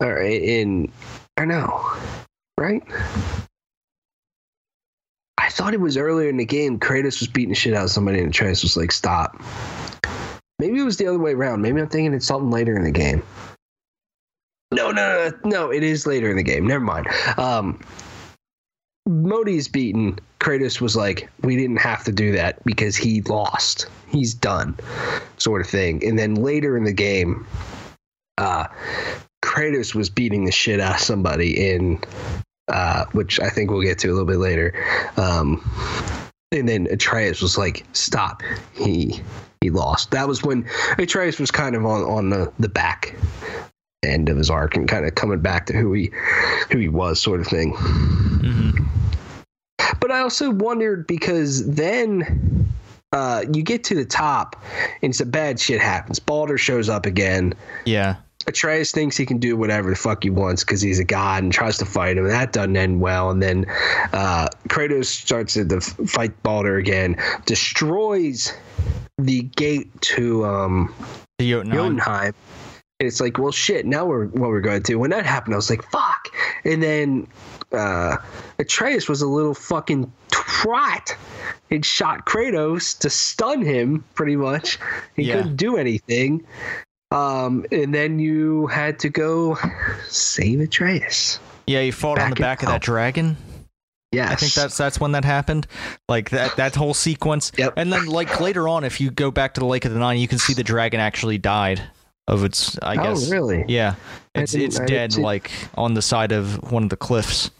or in I know, right? I thought it was earlier in the game. Kratos was beating the shit out of somebody, and Trace was like, "Stop." Maybe it was the other way around. Maybe I'm thinking it's something later in the game. No, no, no, no. It is later in the game. Never mind. Um, Modi's beaten. Kratos was like, "We didn't have to do that because he lost. He's done." sort of thing. And then later in the game, uh, Kratos was beating the shit out of somebody in, uh, which I think we'll get to a little bit later. Um, and then Atreus was like, "Stop!" He he lost. That was when Atreus was kind of on on the, the back end of his arc and kind of coming back to who he who he was, sort of thing. hmm But I also wondered because then uh, you get to the top and some bad shit happens. Baldur shows up again. Yeah. Atreus thinks he can do whatever the fuck he wants because he's a god and tries to fight him. And that doesn't end well. And then uh, Kratos starts to def- fight Baldur again, destroys the gate to um, The Jotunheim. Jotunheim. And it's like, well, shit. Now we're what we're going to. do. When that happened, I was like, fuck. And then uh, Atreus was a little fucking twat. It shot Kratos to stun him, pretty much. He Yeah. couldn't do anything. Um, and then you had to go save Atreus. Yeah, you fought on the Back back of that dragon. Yes, I think that's that's when that happened. Like that that whole sequence. Yep. And then like later on, if you go back to the Lake of the Nine, you can see the dragon actually died of its. I guess. Oh, really? Yeah. It's it's I dead like on the side of one of the cliffs.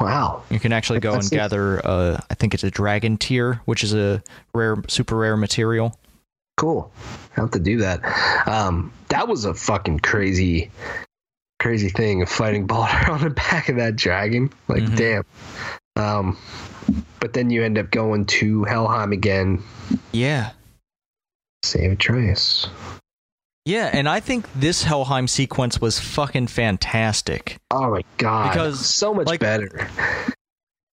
Wow. You can actually go and gather. Uh, I think it's a dragon tier, which is a rare, super rare material. Cool. I have to do that. Um, that was a fucking crazy, crazy thing of fighting Baldur on the back of that dragon. Like, Mhm. damn. Um, but then you end up going to Helheim again, Yeah. save Atreus. Yeah, and I think this Helheim sequence was fucking fantastic. Oh my god! Because, so much like- better.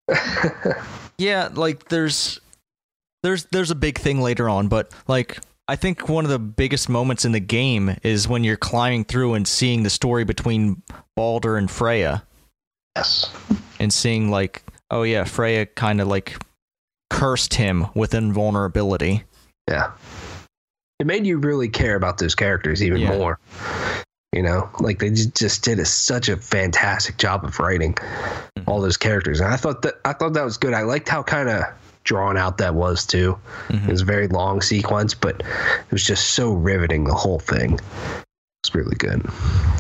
Yeah, like there's there's there's a big thing later on, but like I think one of the biggest moments in the game is when you're climbing through and seeing the story between Baldur and Freya yes. and seeing like oh yeah, Freya kind of like cursed him with invulnerability. Yeah. It made you really care about those characters even Yeah. more. You know, like they ju- just did a, such a fantastic job of writing all those characters, and I thought that I thought that was good. I liked how kind of drawn out that was too. It was a very long sequence, but it was just so riveting. The whole thing was really good.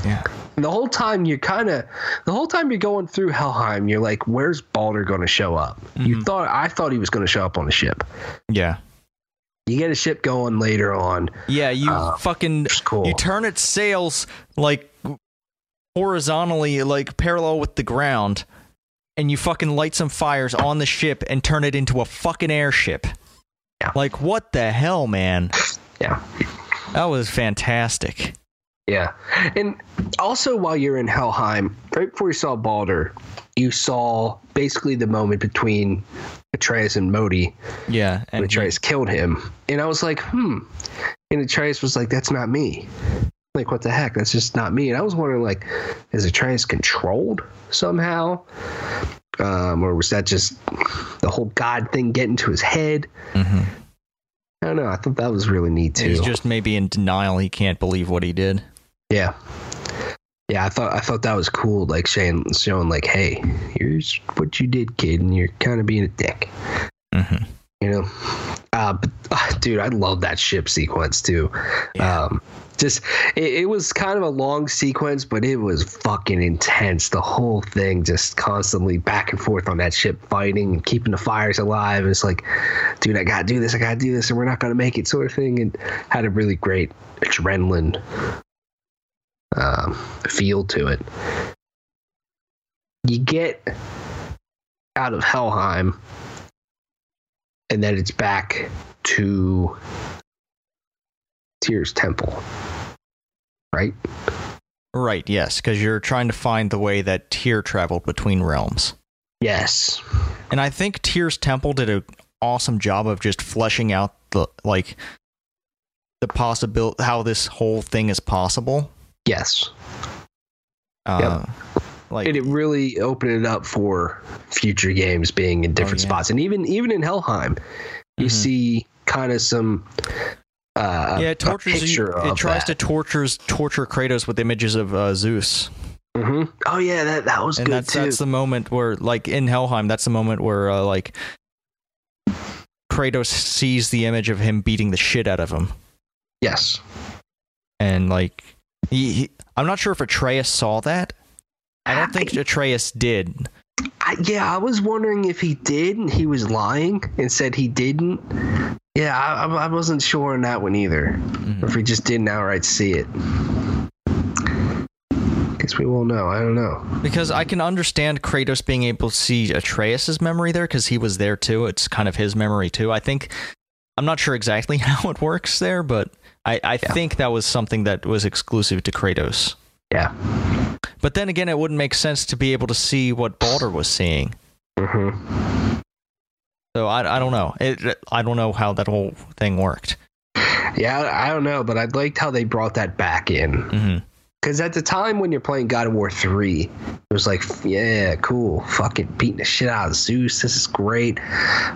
Yeah. And the whole time you're kind of the whole time you're going through Helheim, you're like, "Where's Baldur going to show up?" You Mhm. thought I thought he was going to show up on the ship. Yeah. You get a ship going later on. Yeah, you Uh, fucking cool. you turn its sails like horizontally, like parallel with the ground, and you fucking light some fires on the ship and turn it into a fucking airship. Yeah. Like what the hell, man? Yeah. That was fantastic. Yeah. And also while you're in Helheim, right before you saw Baldur, you saw basically the moment between Atreus and Modi Yeah, and Atreus killed him. And I was like, hmm. And Atreus was like, that's not me. Like, what the heck? That's just not me. And I was wondering, like, is Atreus controlled somehow? Um, or was that just the whole God thing getting to his head? Mhm. I don't know. I thought that was really neat too. he's just maybe in denial. He can't believe what he did. Yeah. Yeah, I thought I thought that was cool, like showing showing like, hey, here's what you did, kid, and you're kind of being a dick, hmm you know. Uh, but uh, dude, I love that ship sequence too. Yeah. Um, just it, it was kind of a long sequence, but it was fucking intense. The whole thing, just constantly back and forth on that ship, fighting and keeping the fires alive. And it's like, dude, I gotta do this, I gotta do this, and we're not gonna make it, sort of thing. And had a really great adrenaline um, feel to it. You get out of Helheim, and then it's back to Tyr's temple, right? Right. Yes, because you're trying to find the way that Tyr traveled between realms. Yes. And I think Tyr's Temple did an awesome job of just fleshing out the like the possibility how this whole thing is possible. Yes. Uh, Like and it really opened it up for future games being in different yeah. spots, and even even in Helheim, you Mhm. see kind of some. Uh, yeah, it tortures you. It tries that. to tortures torture Kratos with images of uh, Zeus, Mhm. Oh yeah, that that was and good that's too. that's the moment where, like in Helheim, that's the moment where uh, like Kratos sees the image of him beating the shit out of him, yes. and like he, he I'm not sure if Atreus saw that. I don't think Atreus did. I, yeah, I was wondering if he did and he was lying and said he didn't. Yeah, I, I wasn't sure on that one either. Mhm. If he just didn't outright see it. Guess we won't know. I don't know. Because I can understand Kratos being able to see Atreus's memory there because he was there too. It's kind of his memory too. I think I'm not sure exactly how it works there, but I, I Yeah. think that was something that was exclusive to Kratos. Yeah. But then again, it wouldn't make sense to be able to see what Baldur was seeing. hmm So I, I don't know. It, I don't know how that whole thing worked. Yeah, I don't know, but I liked how they brought that back in. hmm Because at the time when you're playing God of War 3, it was like, yeah, cool, fucking beating the shit out of Zeus. This is great.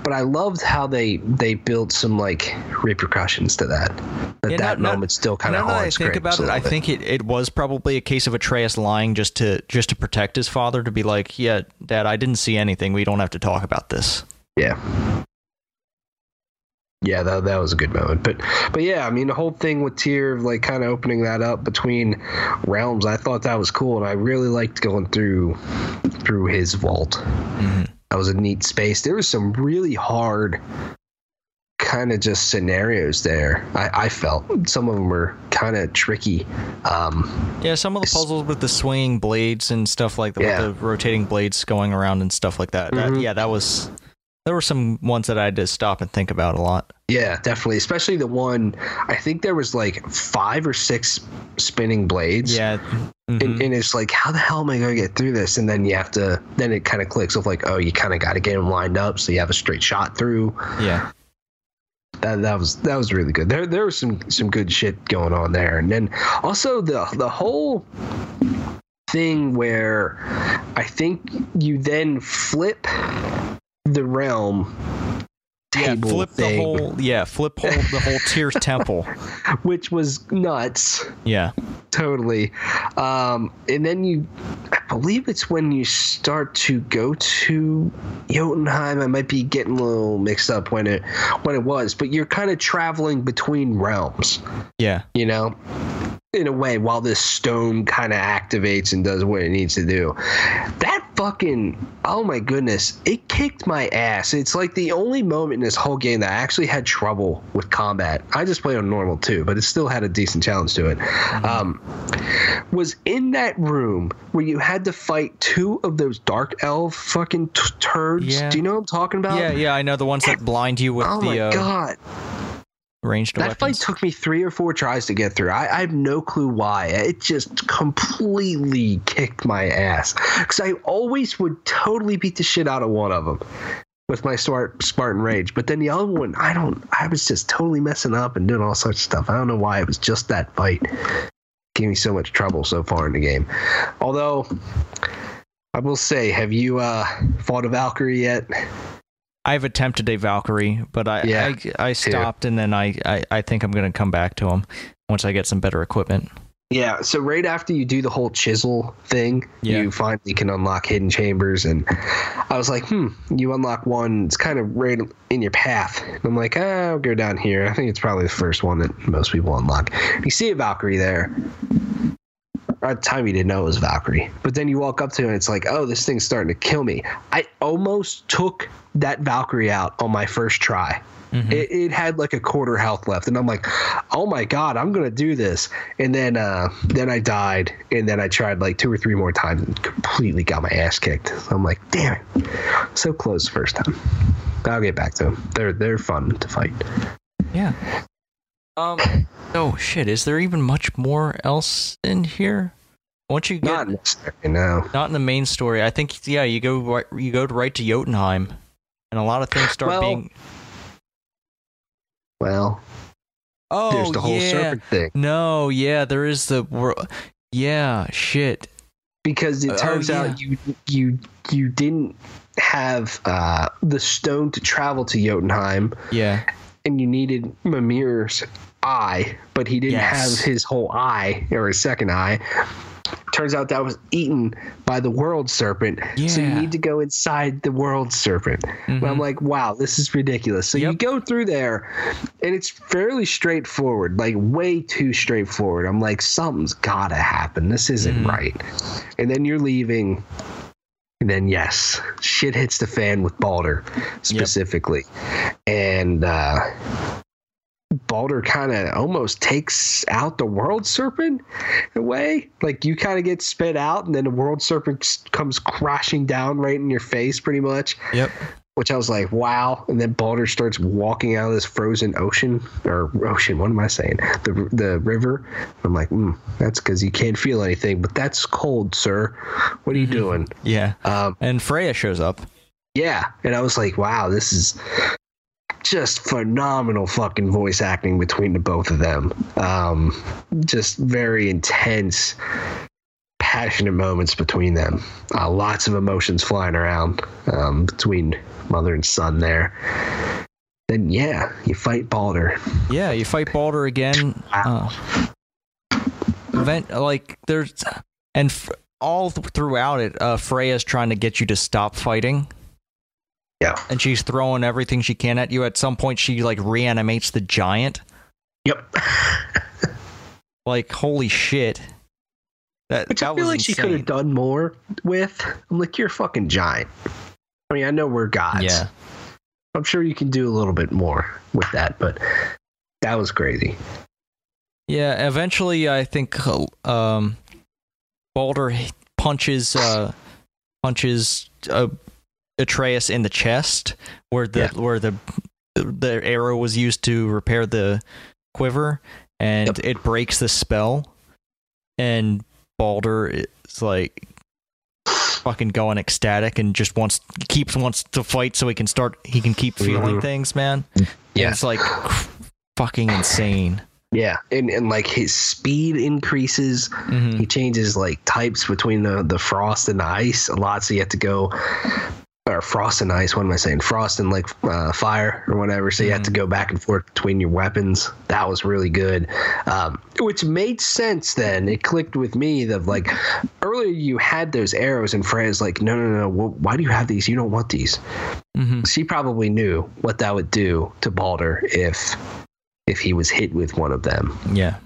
But I loved how they they built some like repercussions to that. That Yeah, that moment still kind of now that I think about it, I bit. think it, it was probably a case of Atreus lying just to just to protect his father to be like, yeah, Dad, I didn't see anything. We don't have to talk about this. Yeah. Yeah, that, that was a good moment. But but yeah, I mean the whole thing with Tyr like kind of opening that up between realms, I thought that was cool and I really liked going through through his vault. hmm That was a neat space. There was some really hard kind of just scenarios there. I, I felt some of them were kind of tricky. Um, Yeah, some of the puzzles with the swinging blades and stuff like that, Yeah. with the rotating blades going around and stuff like that. that Mhm. yeah, that was. There were some ones that I had to stop and think about a lot. yeah, definitely. Especially the one. I think there was like five or six spinning blades. Yeah. mhm. and, and it's like how the hell am i going to get through this and then you have to then it kind of clicks of like oh you kind of got to get them lined up so you have a straight shot through yeah. that, that was that was really good there there was some some good shit going on there and then also the the whole thing where i think you then flip the realm Yeah, flip thing, the whole. Yeah, flip whole, the whole Tyr's Temple. which was nuts Yeah, totally. Um, and then you, I believe it's when you start to go to Jotunheim. I might be getting a little mixed up when it when it was, but you're kind of traveling between realms. Yeah. You know, in a way, while this stone kind of activates and does what it needs to do. That fucking oh my goodness, it kicked my ass. It's like the only moment in this whole game that I actually had trouble with combat. I just played on normal too, but it still had a decent challenge to it. Um, was in that room where you had to fight two of those dark elf fucking t- turds. Yeah. Do you know what I'm talking about? Yeah, yeah, I know the ones that blind you with Oh my uh, god. Ranged That fight took me three or four tries to get through. I, I have no clue why. It just completely kicked my ass. Because I always would totally beat the shit out of one of them with my smart Spartan Rage. But then the other one, I don't, I was just totally messing up and doing all sorts of stuff. I don't know why. It was just that fight. Gave me so much trouble so far in the game. Although, I will say, have you uh, fought a Valkyrie yet? I've attempted a Valkyrie, but I Yeah, I, I stopped and then I, I, I think I'm gonna come back to them once I get some better equipment. Yeah, so right after you do the whole chisel thing, Yeah. you finally can unlock hidden chambers. And I was like, hmm, you unlock one, it's kind of right in your path. And I'm like, ah, I'll go down here. I think it's probably the first one that most people unlock. You see a Valkyrie there. At the time, you didn't know it was Valkyrie. But then you walk up to it and it's like, oh, this thing's starting to kill me. I almost took that Valkyrie out on my first try. Mhm. It, it had like a quarter health left, and I'm like, "Oh my god, I'm gonna do this!" And then, uh, then I died, and then I tried like two or three more times and completely got my ass kicked. So I'm like, "Damn it, so close the first time." I'll get back to them. They're they're fun to fight. Yeah. Um. Oh shit! Is there even much more else in here? Once you get Not necessarily, no. not in the main story, I think yeah, you go right, you go right to Jotunheim, and a lot of things start Well, being. Well, Oh there's the whole yeah. serpent thing No, yeah, there is the world. Yeah, shit. because it Oh, turns yeah. out you you you didn't have uh, the stone to travel to Jotunheim. Yeah, and you needed Mimir's eye, but he didn't Yes. have his whole eye or his second eye. Turns out that was eaten by the world serpent. Yeah. So you need to go inside the world serpent. And I'm like, wow, this is ridiculous. So you go through there and it's fairly straightforward, like way too straightforward. I'm like, something's gotta happen. This isn't Mhm. right. And then you're leaving. And then yes, shit hits the fan with Baldur specifically. And uh Baldur kind of almost takes out the world serpent in a way. Like you kind of get spit out, and then the world serpent comes crashing down right in your face, pretty much. yep. Which I was like, wow. And then Baldur starts walking out of this frozen ocean or ocean. What am I saying? The the river. I'm like, mm, that's because you can't feel anything. But that's cold, sir. What are you Mhm. doing? Yeah, Um, and Freya shows up. yeah, and I was like, wow, this is just phenomenal fucking voice acting between the both of them. Um, just very intense, passionate moments between them. Uh, lots of emotions flying around um, between mother and son there. Then yeah, you fight Baldur. Yeah, you fight Baldur again. Wow. Uh, event like there's and f- all th- throughout it, uh, Freya's trying to get you to stop fighting. Yeah. and she's throwing everything she can at you. At some point, she like reanimates the giant. Yep. Like holy shit! That Which that I feel like she could have done more with. I'm like, you're a fucking giant. I mean, I know we're gods. Yeah, I'm sure you can do a little bit more with that, but that was crazy. yeah. Eventually, I think um, Baldur punches uh, punches uh, Atreus in the chest, where the Yeah. where the the arrow was used to repair the quiver, and Yep. it breaks the spell. And Baldur is like fucking going ecstatic and just wants keeps wants to fight so he can start he can keep feeling Mhm. things, man. And Yeah. it's like fucking insane. Yeah, and and like his speed increases. Mhm. He changes like types between the the frost and the ice a lot, so you have to go or frost and ice. What am I saying? Frost and like uh, fire or whatever. So you had to go back and forth between your weapons. That was really good, um, which made sense. Then it clicked with me that like earlier you had those arrows and Freya's like, no, no, no. Well, why do you have these? You don't want these. Mm-hmm. She probably knew what that would do to Baldur if if he was hit with one of them. Yeah.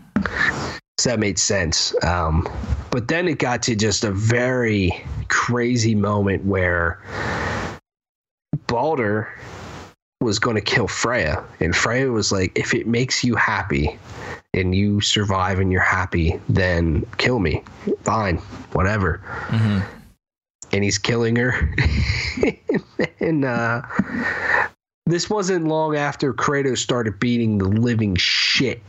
So that made sense. Um, but then it got to just a very crazy moment where Baldur was going to kill Freya. And Freya was like, if it makes you happy and you survive and you're happy, then kill me. Fine, whatever. Mm-hmm. And he's killing her. and uh, this wasn't long after Kratos started beating the living shit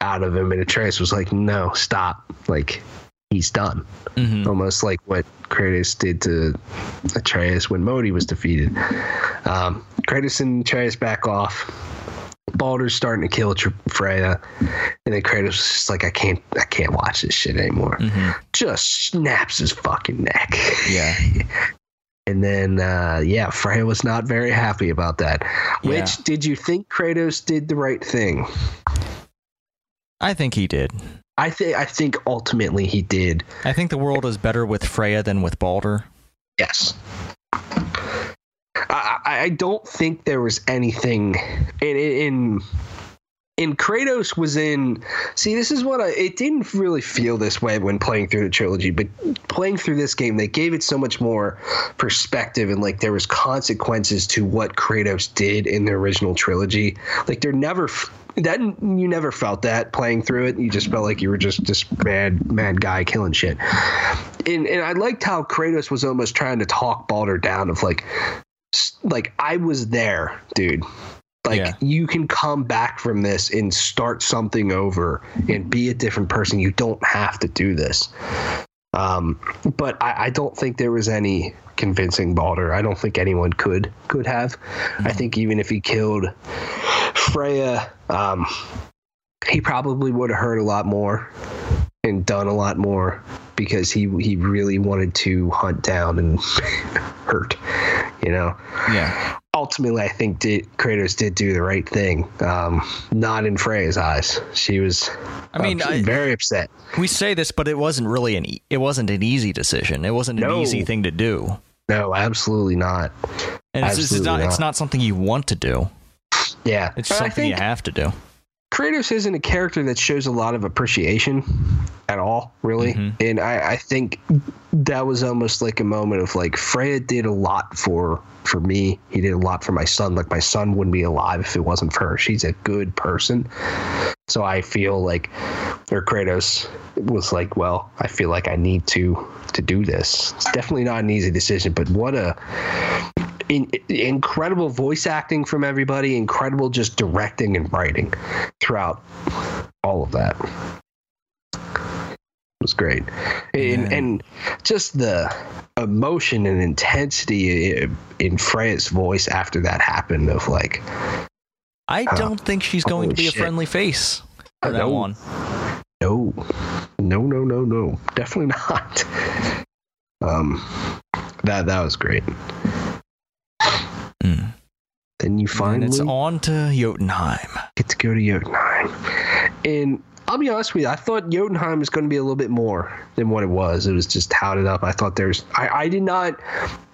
out of him. And Atreus was like, no, stop. Like, he's done. Mm-hmm. Almost like what Kratos did to Atreus when Modi was defeated. Um, Kratos and Atreus back off. Baldur's starting to kill Freya, and then Kratos was just like, "I can't, I can't watch this shit anymore." Mm-hmm. Just snaps his fucking neck. Yeah. And then, uh, yeah, Freya was not very happy about that. Which Yeah. did you think Kratos did the right thing? I think he did. I think I think ultimately he did. I think the world is better with Freya than with Baldur. Yes. I, I I don't think there was anything in in in Kratos was in. See, this is what I. It didn't really feel this way when playing through the trilogy, but playing through this game, they gave it so much more perspective and like there was consequences to what Kratos did in the original trilogy. Like there never. That you never felt that playing through it. You just felt like you were just this mad, mad guy killing shit. And and I liked how Kratos was almost trying to talk Baldur down of like, like I was there, dude. Like Yeah. you can come back from this and start something over and be a different person. You don't have to do this. Um, but I, I don't think there was any convincing Baldur. I don't think anyone could could have. I think even if he killed Freya, um, he probably would have hurt a lot more and done a lot more because he he really wanted to hunt down and hurt. You know Yeah. Ultimately, I think did, Kratos did do the right thing. Um, not in Freya's eyes. She was. I mean, uh, I- very upset. We say this, but it wasn't really an e- it wasn't an easy decision. It wasn't an No. easy thing to do. No, absolutely not. And it's, it's Absolutely not it's not. not something you want to do. Yeah, It's I something you have to do. Kratos isn't a character that shows a lot of appreciation at all, really. Mhm. And I, I think that was almost like a moment of like Freya did a lot for for me. He did a lot for my son. Like my son wouldn't be alive if it wasn't for her. She's a good person. So I feel like or Kratos was like, well, I feel like I need to to do this. It's definitely not an easy decision, but what a in, incredible voice acting from everybody, incredible just directing and writing throughout all of that. Was great. And, Yeah. and just the emotion and intensity in Freya's voice after that happened of like, I Uh, don't think she's going to be a friendly face for that one. no, no, no, no, no, definitely not. Um, that that was great. Mm. Then you And it's on to Jotunheim. get to go to Jotunheim. And I'll be honest with you, I thought Jotunheim was going to be a little bit more than what it was. It was just touted up. I thought there's, I, I did not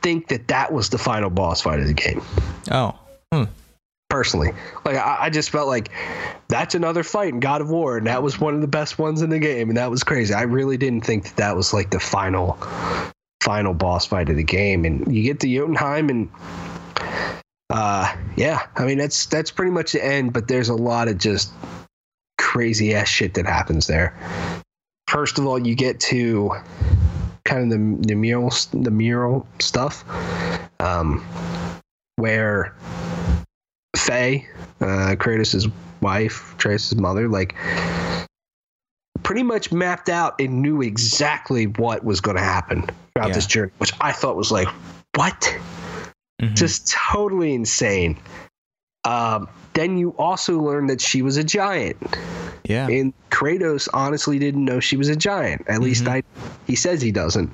think that that was the final boss fight of the game, Oh. Hmm. personally. Like, I, I just felt like that's another fight in God of War, and that was one of the best ones in the game, and that was crazy. I really didn't think that that was like the final, final boss fight of the game. And you get to Jotunheim, and uh, yeah, I mean that's that's pretty much the end. But there's a lot of just crazy ass shit that happens there. First of all, you get to kind of the the mural the mural stuff, um, where Faye, uh, Kratos' wife, Kratos' mother, like pretty much mapped out and knew exactly what was going to happen throughout Yeah. this journey, which I thought was like, what? Mhm. just totally insane. Um, then you also learn that she was a giant, yeah. and Kratos honestly didn't know she was a giant. At least Mhm. I, he says he doesn't.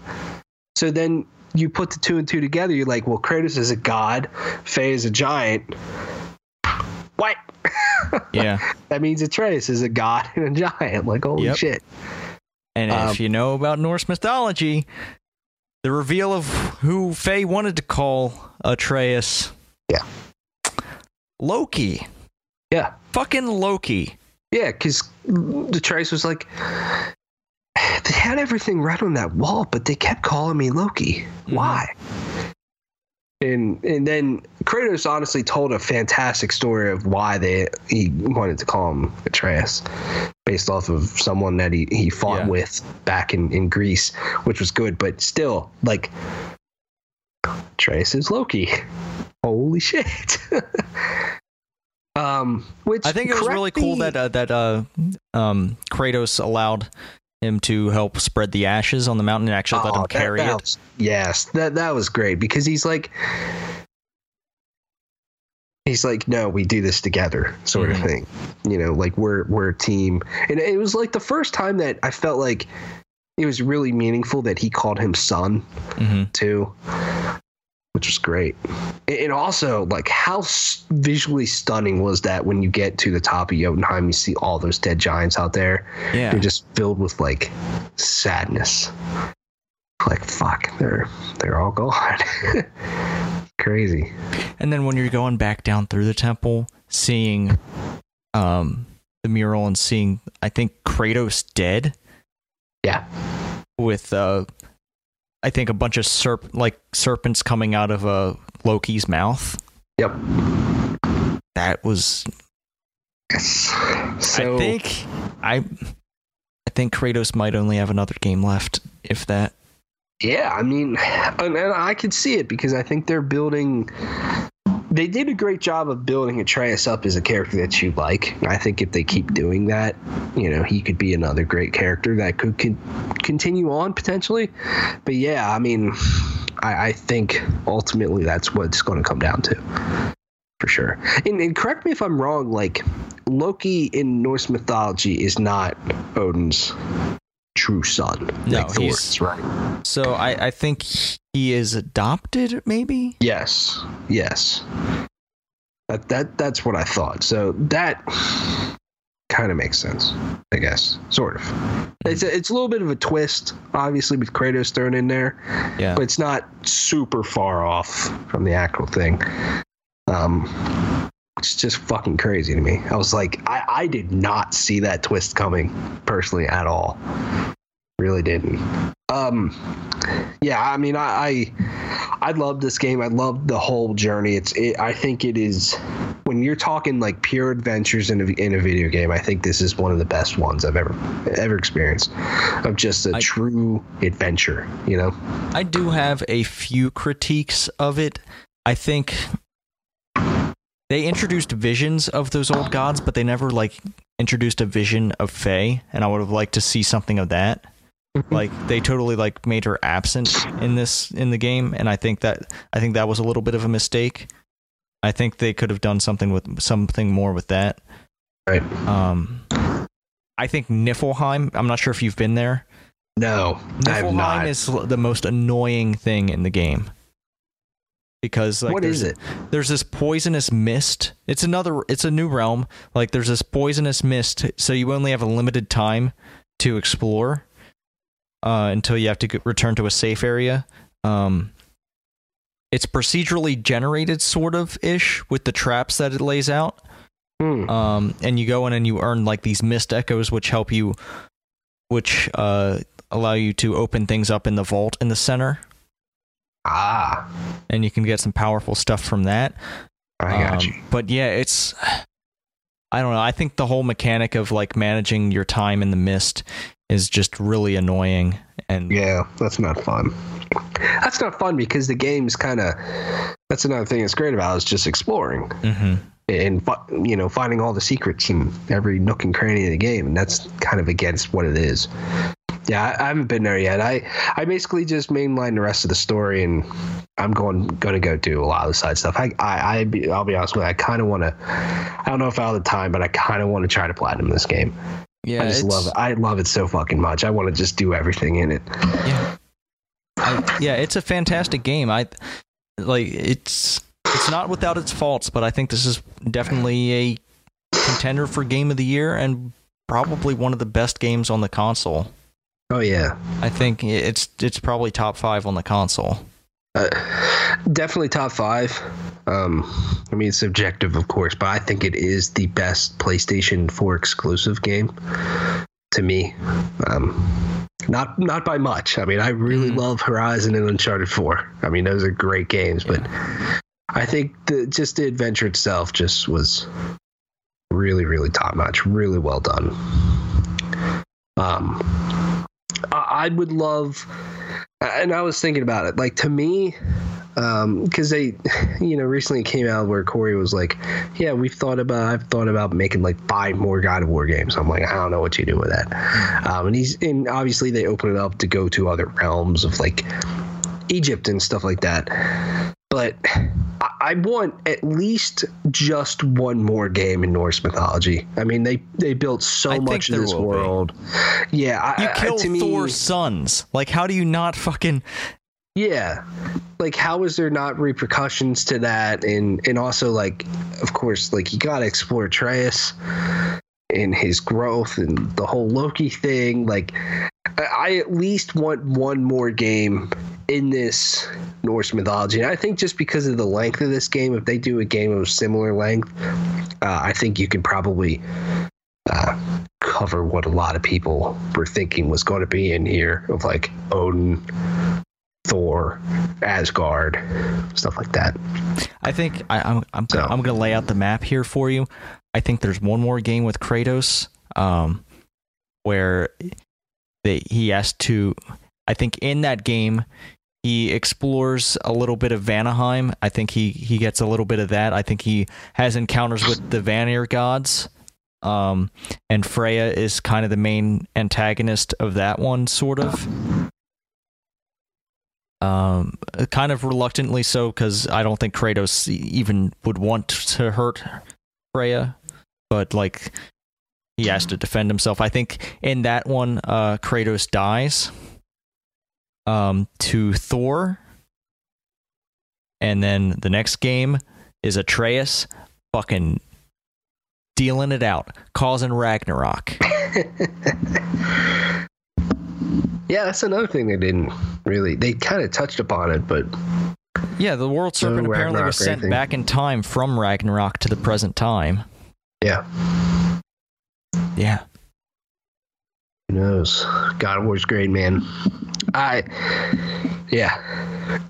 So then you put the two and two together, you're like, well, Kratos is a god, Faye is a giant. What? Yeah. that means Atreus is a god and a giant. Like, holy Yep. shit. And Um, if you know about Norse mythology, the reveal of who Faye wanted to call Atreus. Yeah. Loki. Yeah. Fucking Loki. Yeah, because Atreus was like, they had everything right on that wall, but they kept calling me Loki. Mhm. Why? And and then Kratos honestly told a fantastic story of why they he wanted to call him Atreus, based off of someone that he, he fought Yeah. with back in, in Greece, which was good, but still, like Atreus is Loki. Holy shit. um which I think it was really cool me- that uh, that uh, um, Kratos allowed him to help spread the ashes on the mountain and actually let Oh, him that- carry that it. was- yes, that that was great because he's like, he's like, no, we do this together, sort Mhm. of thing. You know, like we're we're a team, and it was like the first time that I felt like it was really meaningful that he called him son hmm too, which was great. And- also, like, how visually stunning was that when you get to the top of Jotunheim, you see all those dead giants out there. Yeah. They're just filled with like sadness. Like fuck, they're they're all gone. Crazy. And then when you're going back down through the temple, seeing um, the mural and seeing, I think Kratos dead Yeah. with, uh, I think a bunch of serp like serpents coming out of uh, Loki's mouth. Yep. That was, Yes. So I think, I, I think Kratos might only have another game left, if that. yeah, I mean, and, and I could see it because I think they're building. They did a great job of building Atreus up as a character that you like. I think if they keep doing that, you know, he could be another great character that could con- continue on potentially. But yeah, I mean, I, I think ultimately that's what it's going to come down to, for sure. And, and correct me if I'm wrong. Like Loki in Norse mythology is not Odin's true son. No, like Thor he's- is, right. So I, I think he is adopted, maybe? Yes, yes. That that that's what I thought. So that kind of makes sense, I guess, sort of. It's a, it's a little bit of a twist, obviously, with Kratos thrown in there, Yeah. but it's not super far off from the actual thing. Um, it's just fucking crazy to me. I was like, I I did not see that twist coming personally at all. Really didn't. Um, yeah, I mean, I, I I love this game. I love the whole journey. It's it, I think it is when you're talking like pure adventures in a, in a video game. I think this is one of the best ones I've ever ever experienced of just a I- true adventure. You know? I do have a few critiques of it. I think they introduced visions of those old gods, but they never like introduced a vision of Faye, and I would have liked to see something of that. Like they totally like made her absent in this in the game, and I think that I think that was a little bit of a mistake. I think they could have done something with something more with that. Right. Um, I think Niflheim. I'm not sure if you've been there. No, I have Niflheim not. is the most annoying thing in the game because like what there's, it? there's this poisonous mist. It's another. It's a new realm. Like there's this poisonous mist, so you only have a limited time to explore uh, until you have to get, return to a safe area. Um, it's procedurally generated, sort of ish, with the traps that it lays out. Hmm. Um, and you go in and you earn like these mist echoes, which help you, which uh, allow you to open things up in the vault in the center, Ah, and you can get some powerful stuff from that. I got Um, you. But yeah, it's I don't know. I think the whole mechanic of like managing your time in the mist is just really annoying. And Yeah, that's not fun. That's not fun because the game's kind of. That's another thing that's great about it, is just exploring Mhm. and you know finding all the secrets in every nook and cranny of the game, and that's kind of against what it is. Yeah, I, haven't been there yet. I I basically just mainline the rest of the story, and I'm going going to go do a lot of the side stuff. I I, I be, I'll be honest with you, I kind of want to. I don't know if I have the time, but I kind of want to try to platinum this game. yeah, I just love it. I love it so fucking much. I want to just do everything in it. Yeah. I, yeah, it's a fantastic game. I like it's it's not without its faults, but I think this is definitely a contender for game of the year and probably one of the best games on the console. Oh yeah, I think it's it's probably top five on the console. Uh, definitely top five. Um, I mean, it's subjective, of course, but I think it is the best PlayStation 4 exclusive game to me. Um, not not by much. I mean, I really Mhm. love Horizon and Uncharted 4. I mean, those are great games, but I think the, just the adventure itself just was really, really top notch. Really well done. Um, I, would love, and I was thinking about it. Like to me, because they, you know, recently came out where Cory was like, "Yeah, we've thought about, I've thought about making like five more God of War games." I'm like, I don't know what you do with that. Um, and he's, and obviously they open it up to go to other realms of like Egypt and stuff like that. But I, I want at least just one more game in Norse mythology. I mean, they they built so I much of this will be. world. Yeah, I, You I- kill to me, Thor's sons. Like, how do you not fucking? Yeah. Like how is there not repercussions to that and and also like of course like you got to explore Atreus and his growth and the whole Loki thing like I, I at least want one more game in this Norse mythology. And I think just because of the length of this game if they do a game of similar length uh, I think you can probably uh, cover what a lot of people were thinking was going to be in here of like Odin Thor, Asgard, stuff like that. I think I, I'm I'm So- I'm gonna lay out the map here for you. I think there's one more game with Kratos, um, where they, he has to. I think in that game he explores a little bit of Vanaheim. I think he he gets a little bit of that. I think he has encounters with the Vanir gods. Um, and Freya is kind of the main antagonist of that one, sort of. Um, kind of reluctantly so because I don't think Kratos even would want to hurt Freya, but like he has to defend himself. I think in that one, uh, Kratos dies um, to Thor, and then the next game is Atreus fucking dealing it out, causing Ragnarok. Yeah, that's another thing they didn't really. They kind of touched upon it, but Yeah, the World Serpent apparently Ragnarok was sent back in time from Ragnarok to the present time. yeah, Yeah. Who knows? God War's great, man. I, yeah,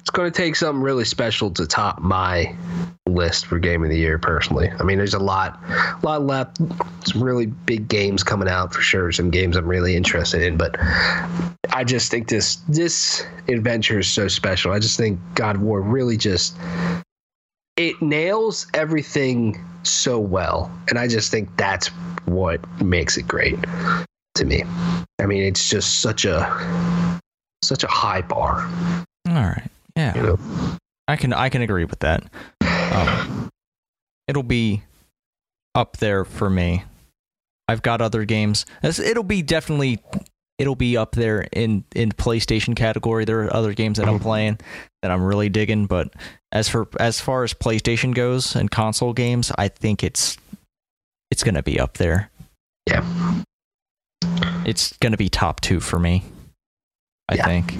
it's going to take something really special to top my list for game of the year. Personally, I mean, there's a lot, a lot left. Some really big games coming out for sure. Some games I'm really interested in, but I just think this this adventure is so special. I just think God War really just it nails everything so well, and I just think that's what makes it great to me. I mean, it's just such a such a high bar, All right. Yeah. you know. I can I can agree with that. Um, it'll be up there for me. I've got other games. It'll be definitely it'll be up there in in PlayStation category. There are other games that I'm playing that I'm really digging, but as for as far as PlayStation goes and console games, I think it's it's going to be up there. Yeah. It's going to be top 2 for me. I Yeah. think.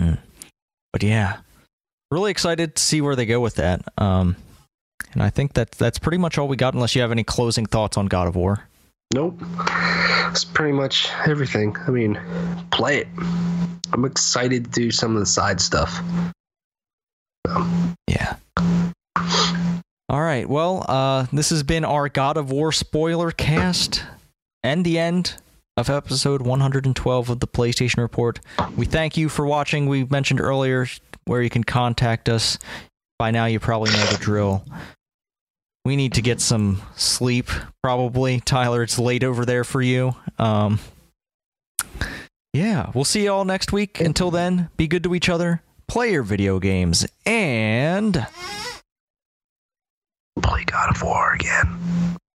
Mm. But yeah, really excited to see where they go with that. Um, and I think that that's pretty much all we got, unless you have any closing thoughts on God of War. Nope. It's pretty much everything. I mean, play it. I'm excited to do some of the side stuff. Yeah. All right. Well, uh, this has been our God of War spoiler cast and the end of episode 112 of the PlayStation Report. We thank you for watching. We mentioned earlier where you can contact us. By now, you probably know the drill. We need to get some sleep, probably. Tyler, it's late over there for you. Um, yeah, we'll see you all next week. Until then, be good to each other, play your video games, and. Play God of War again.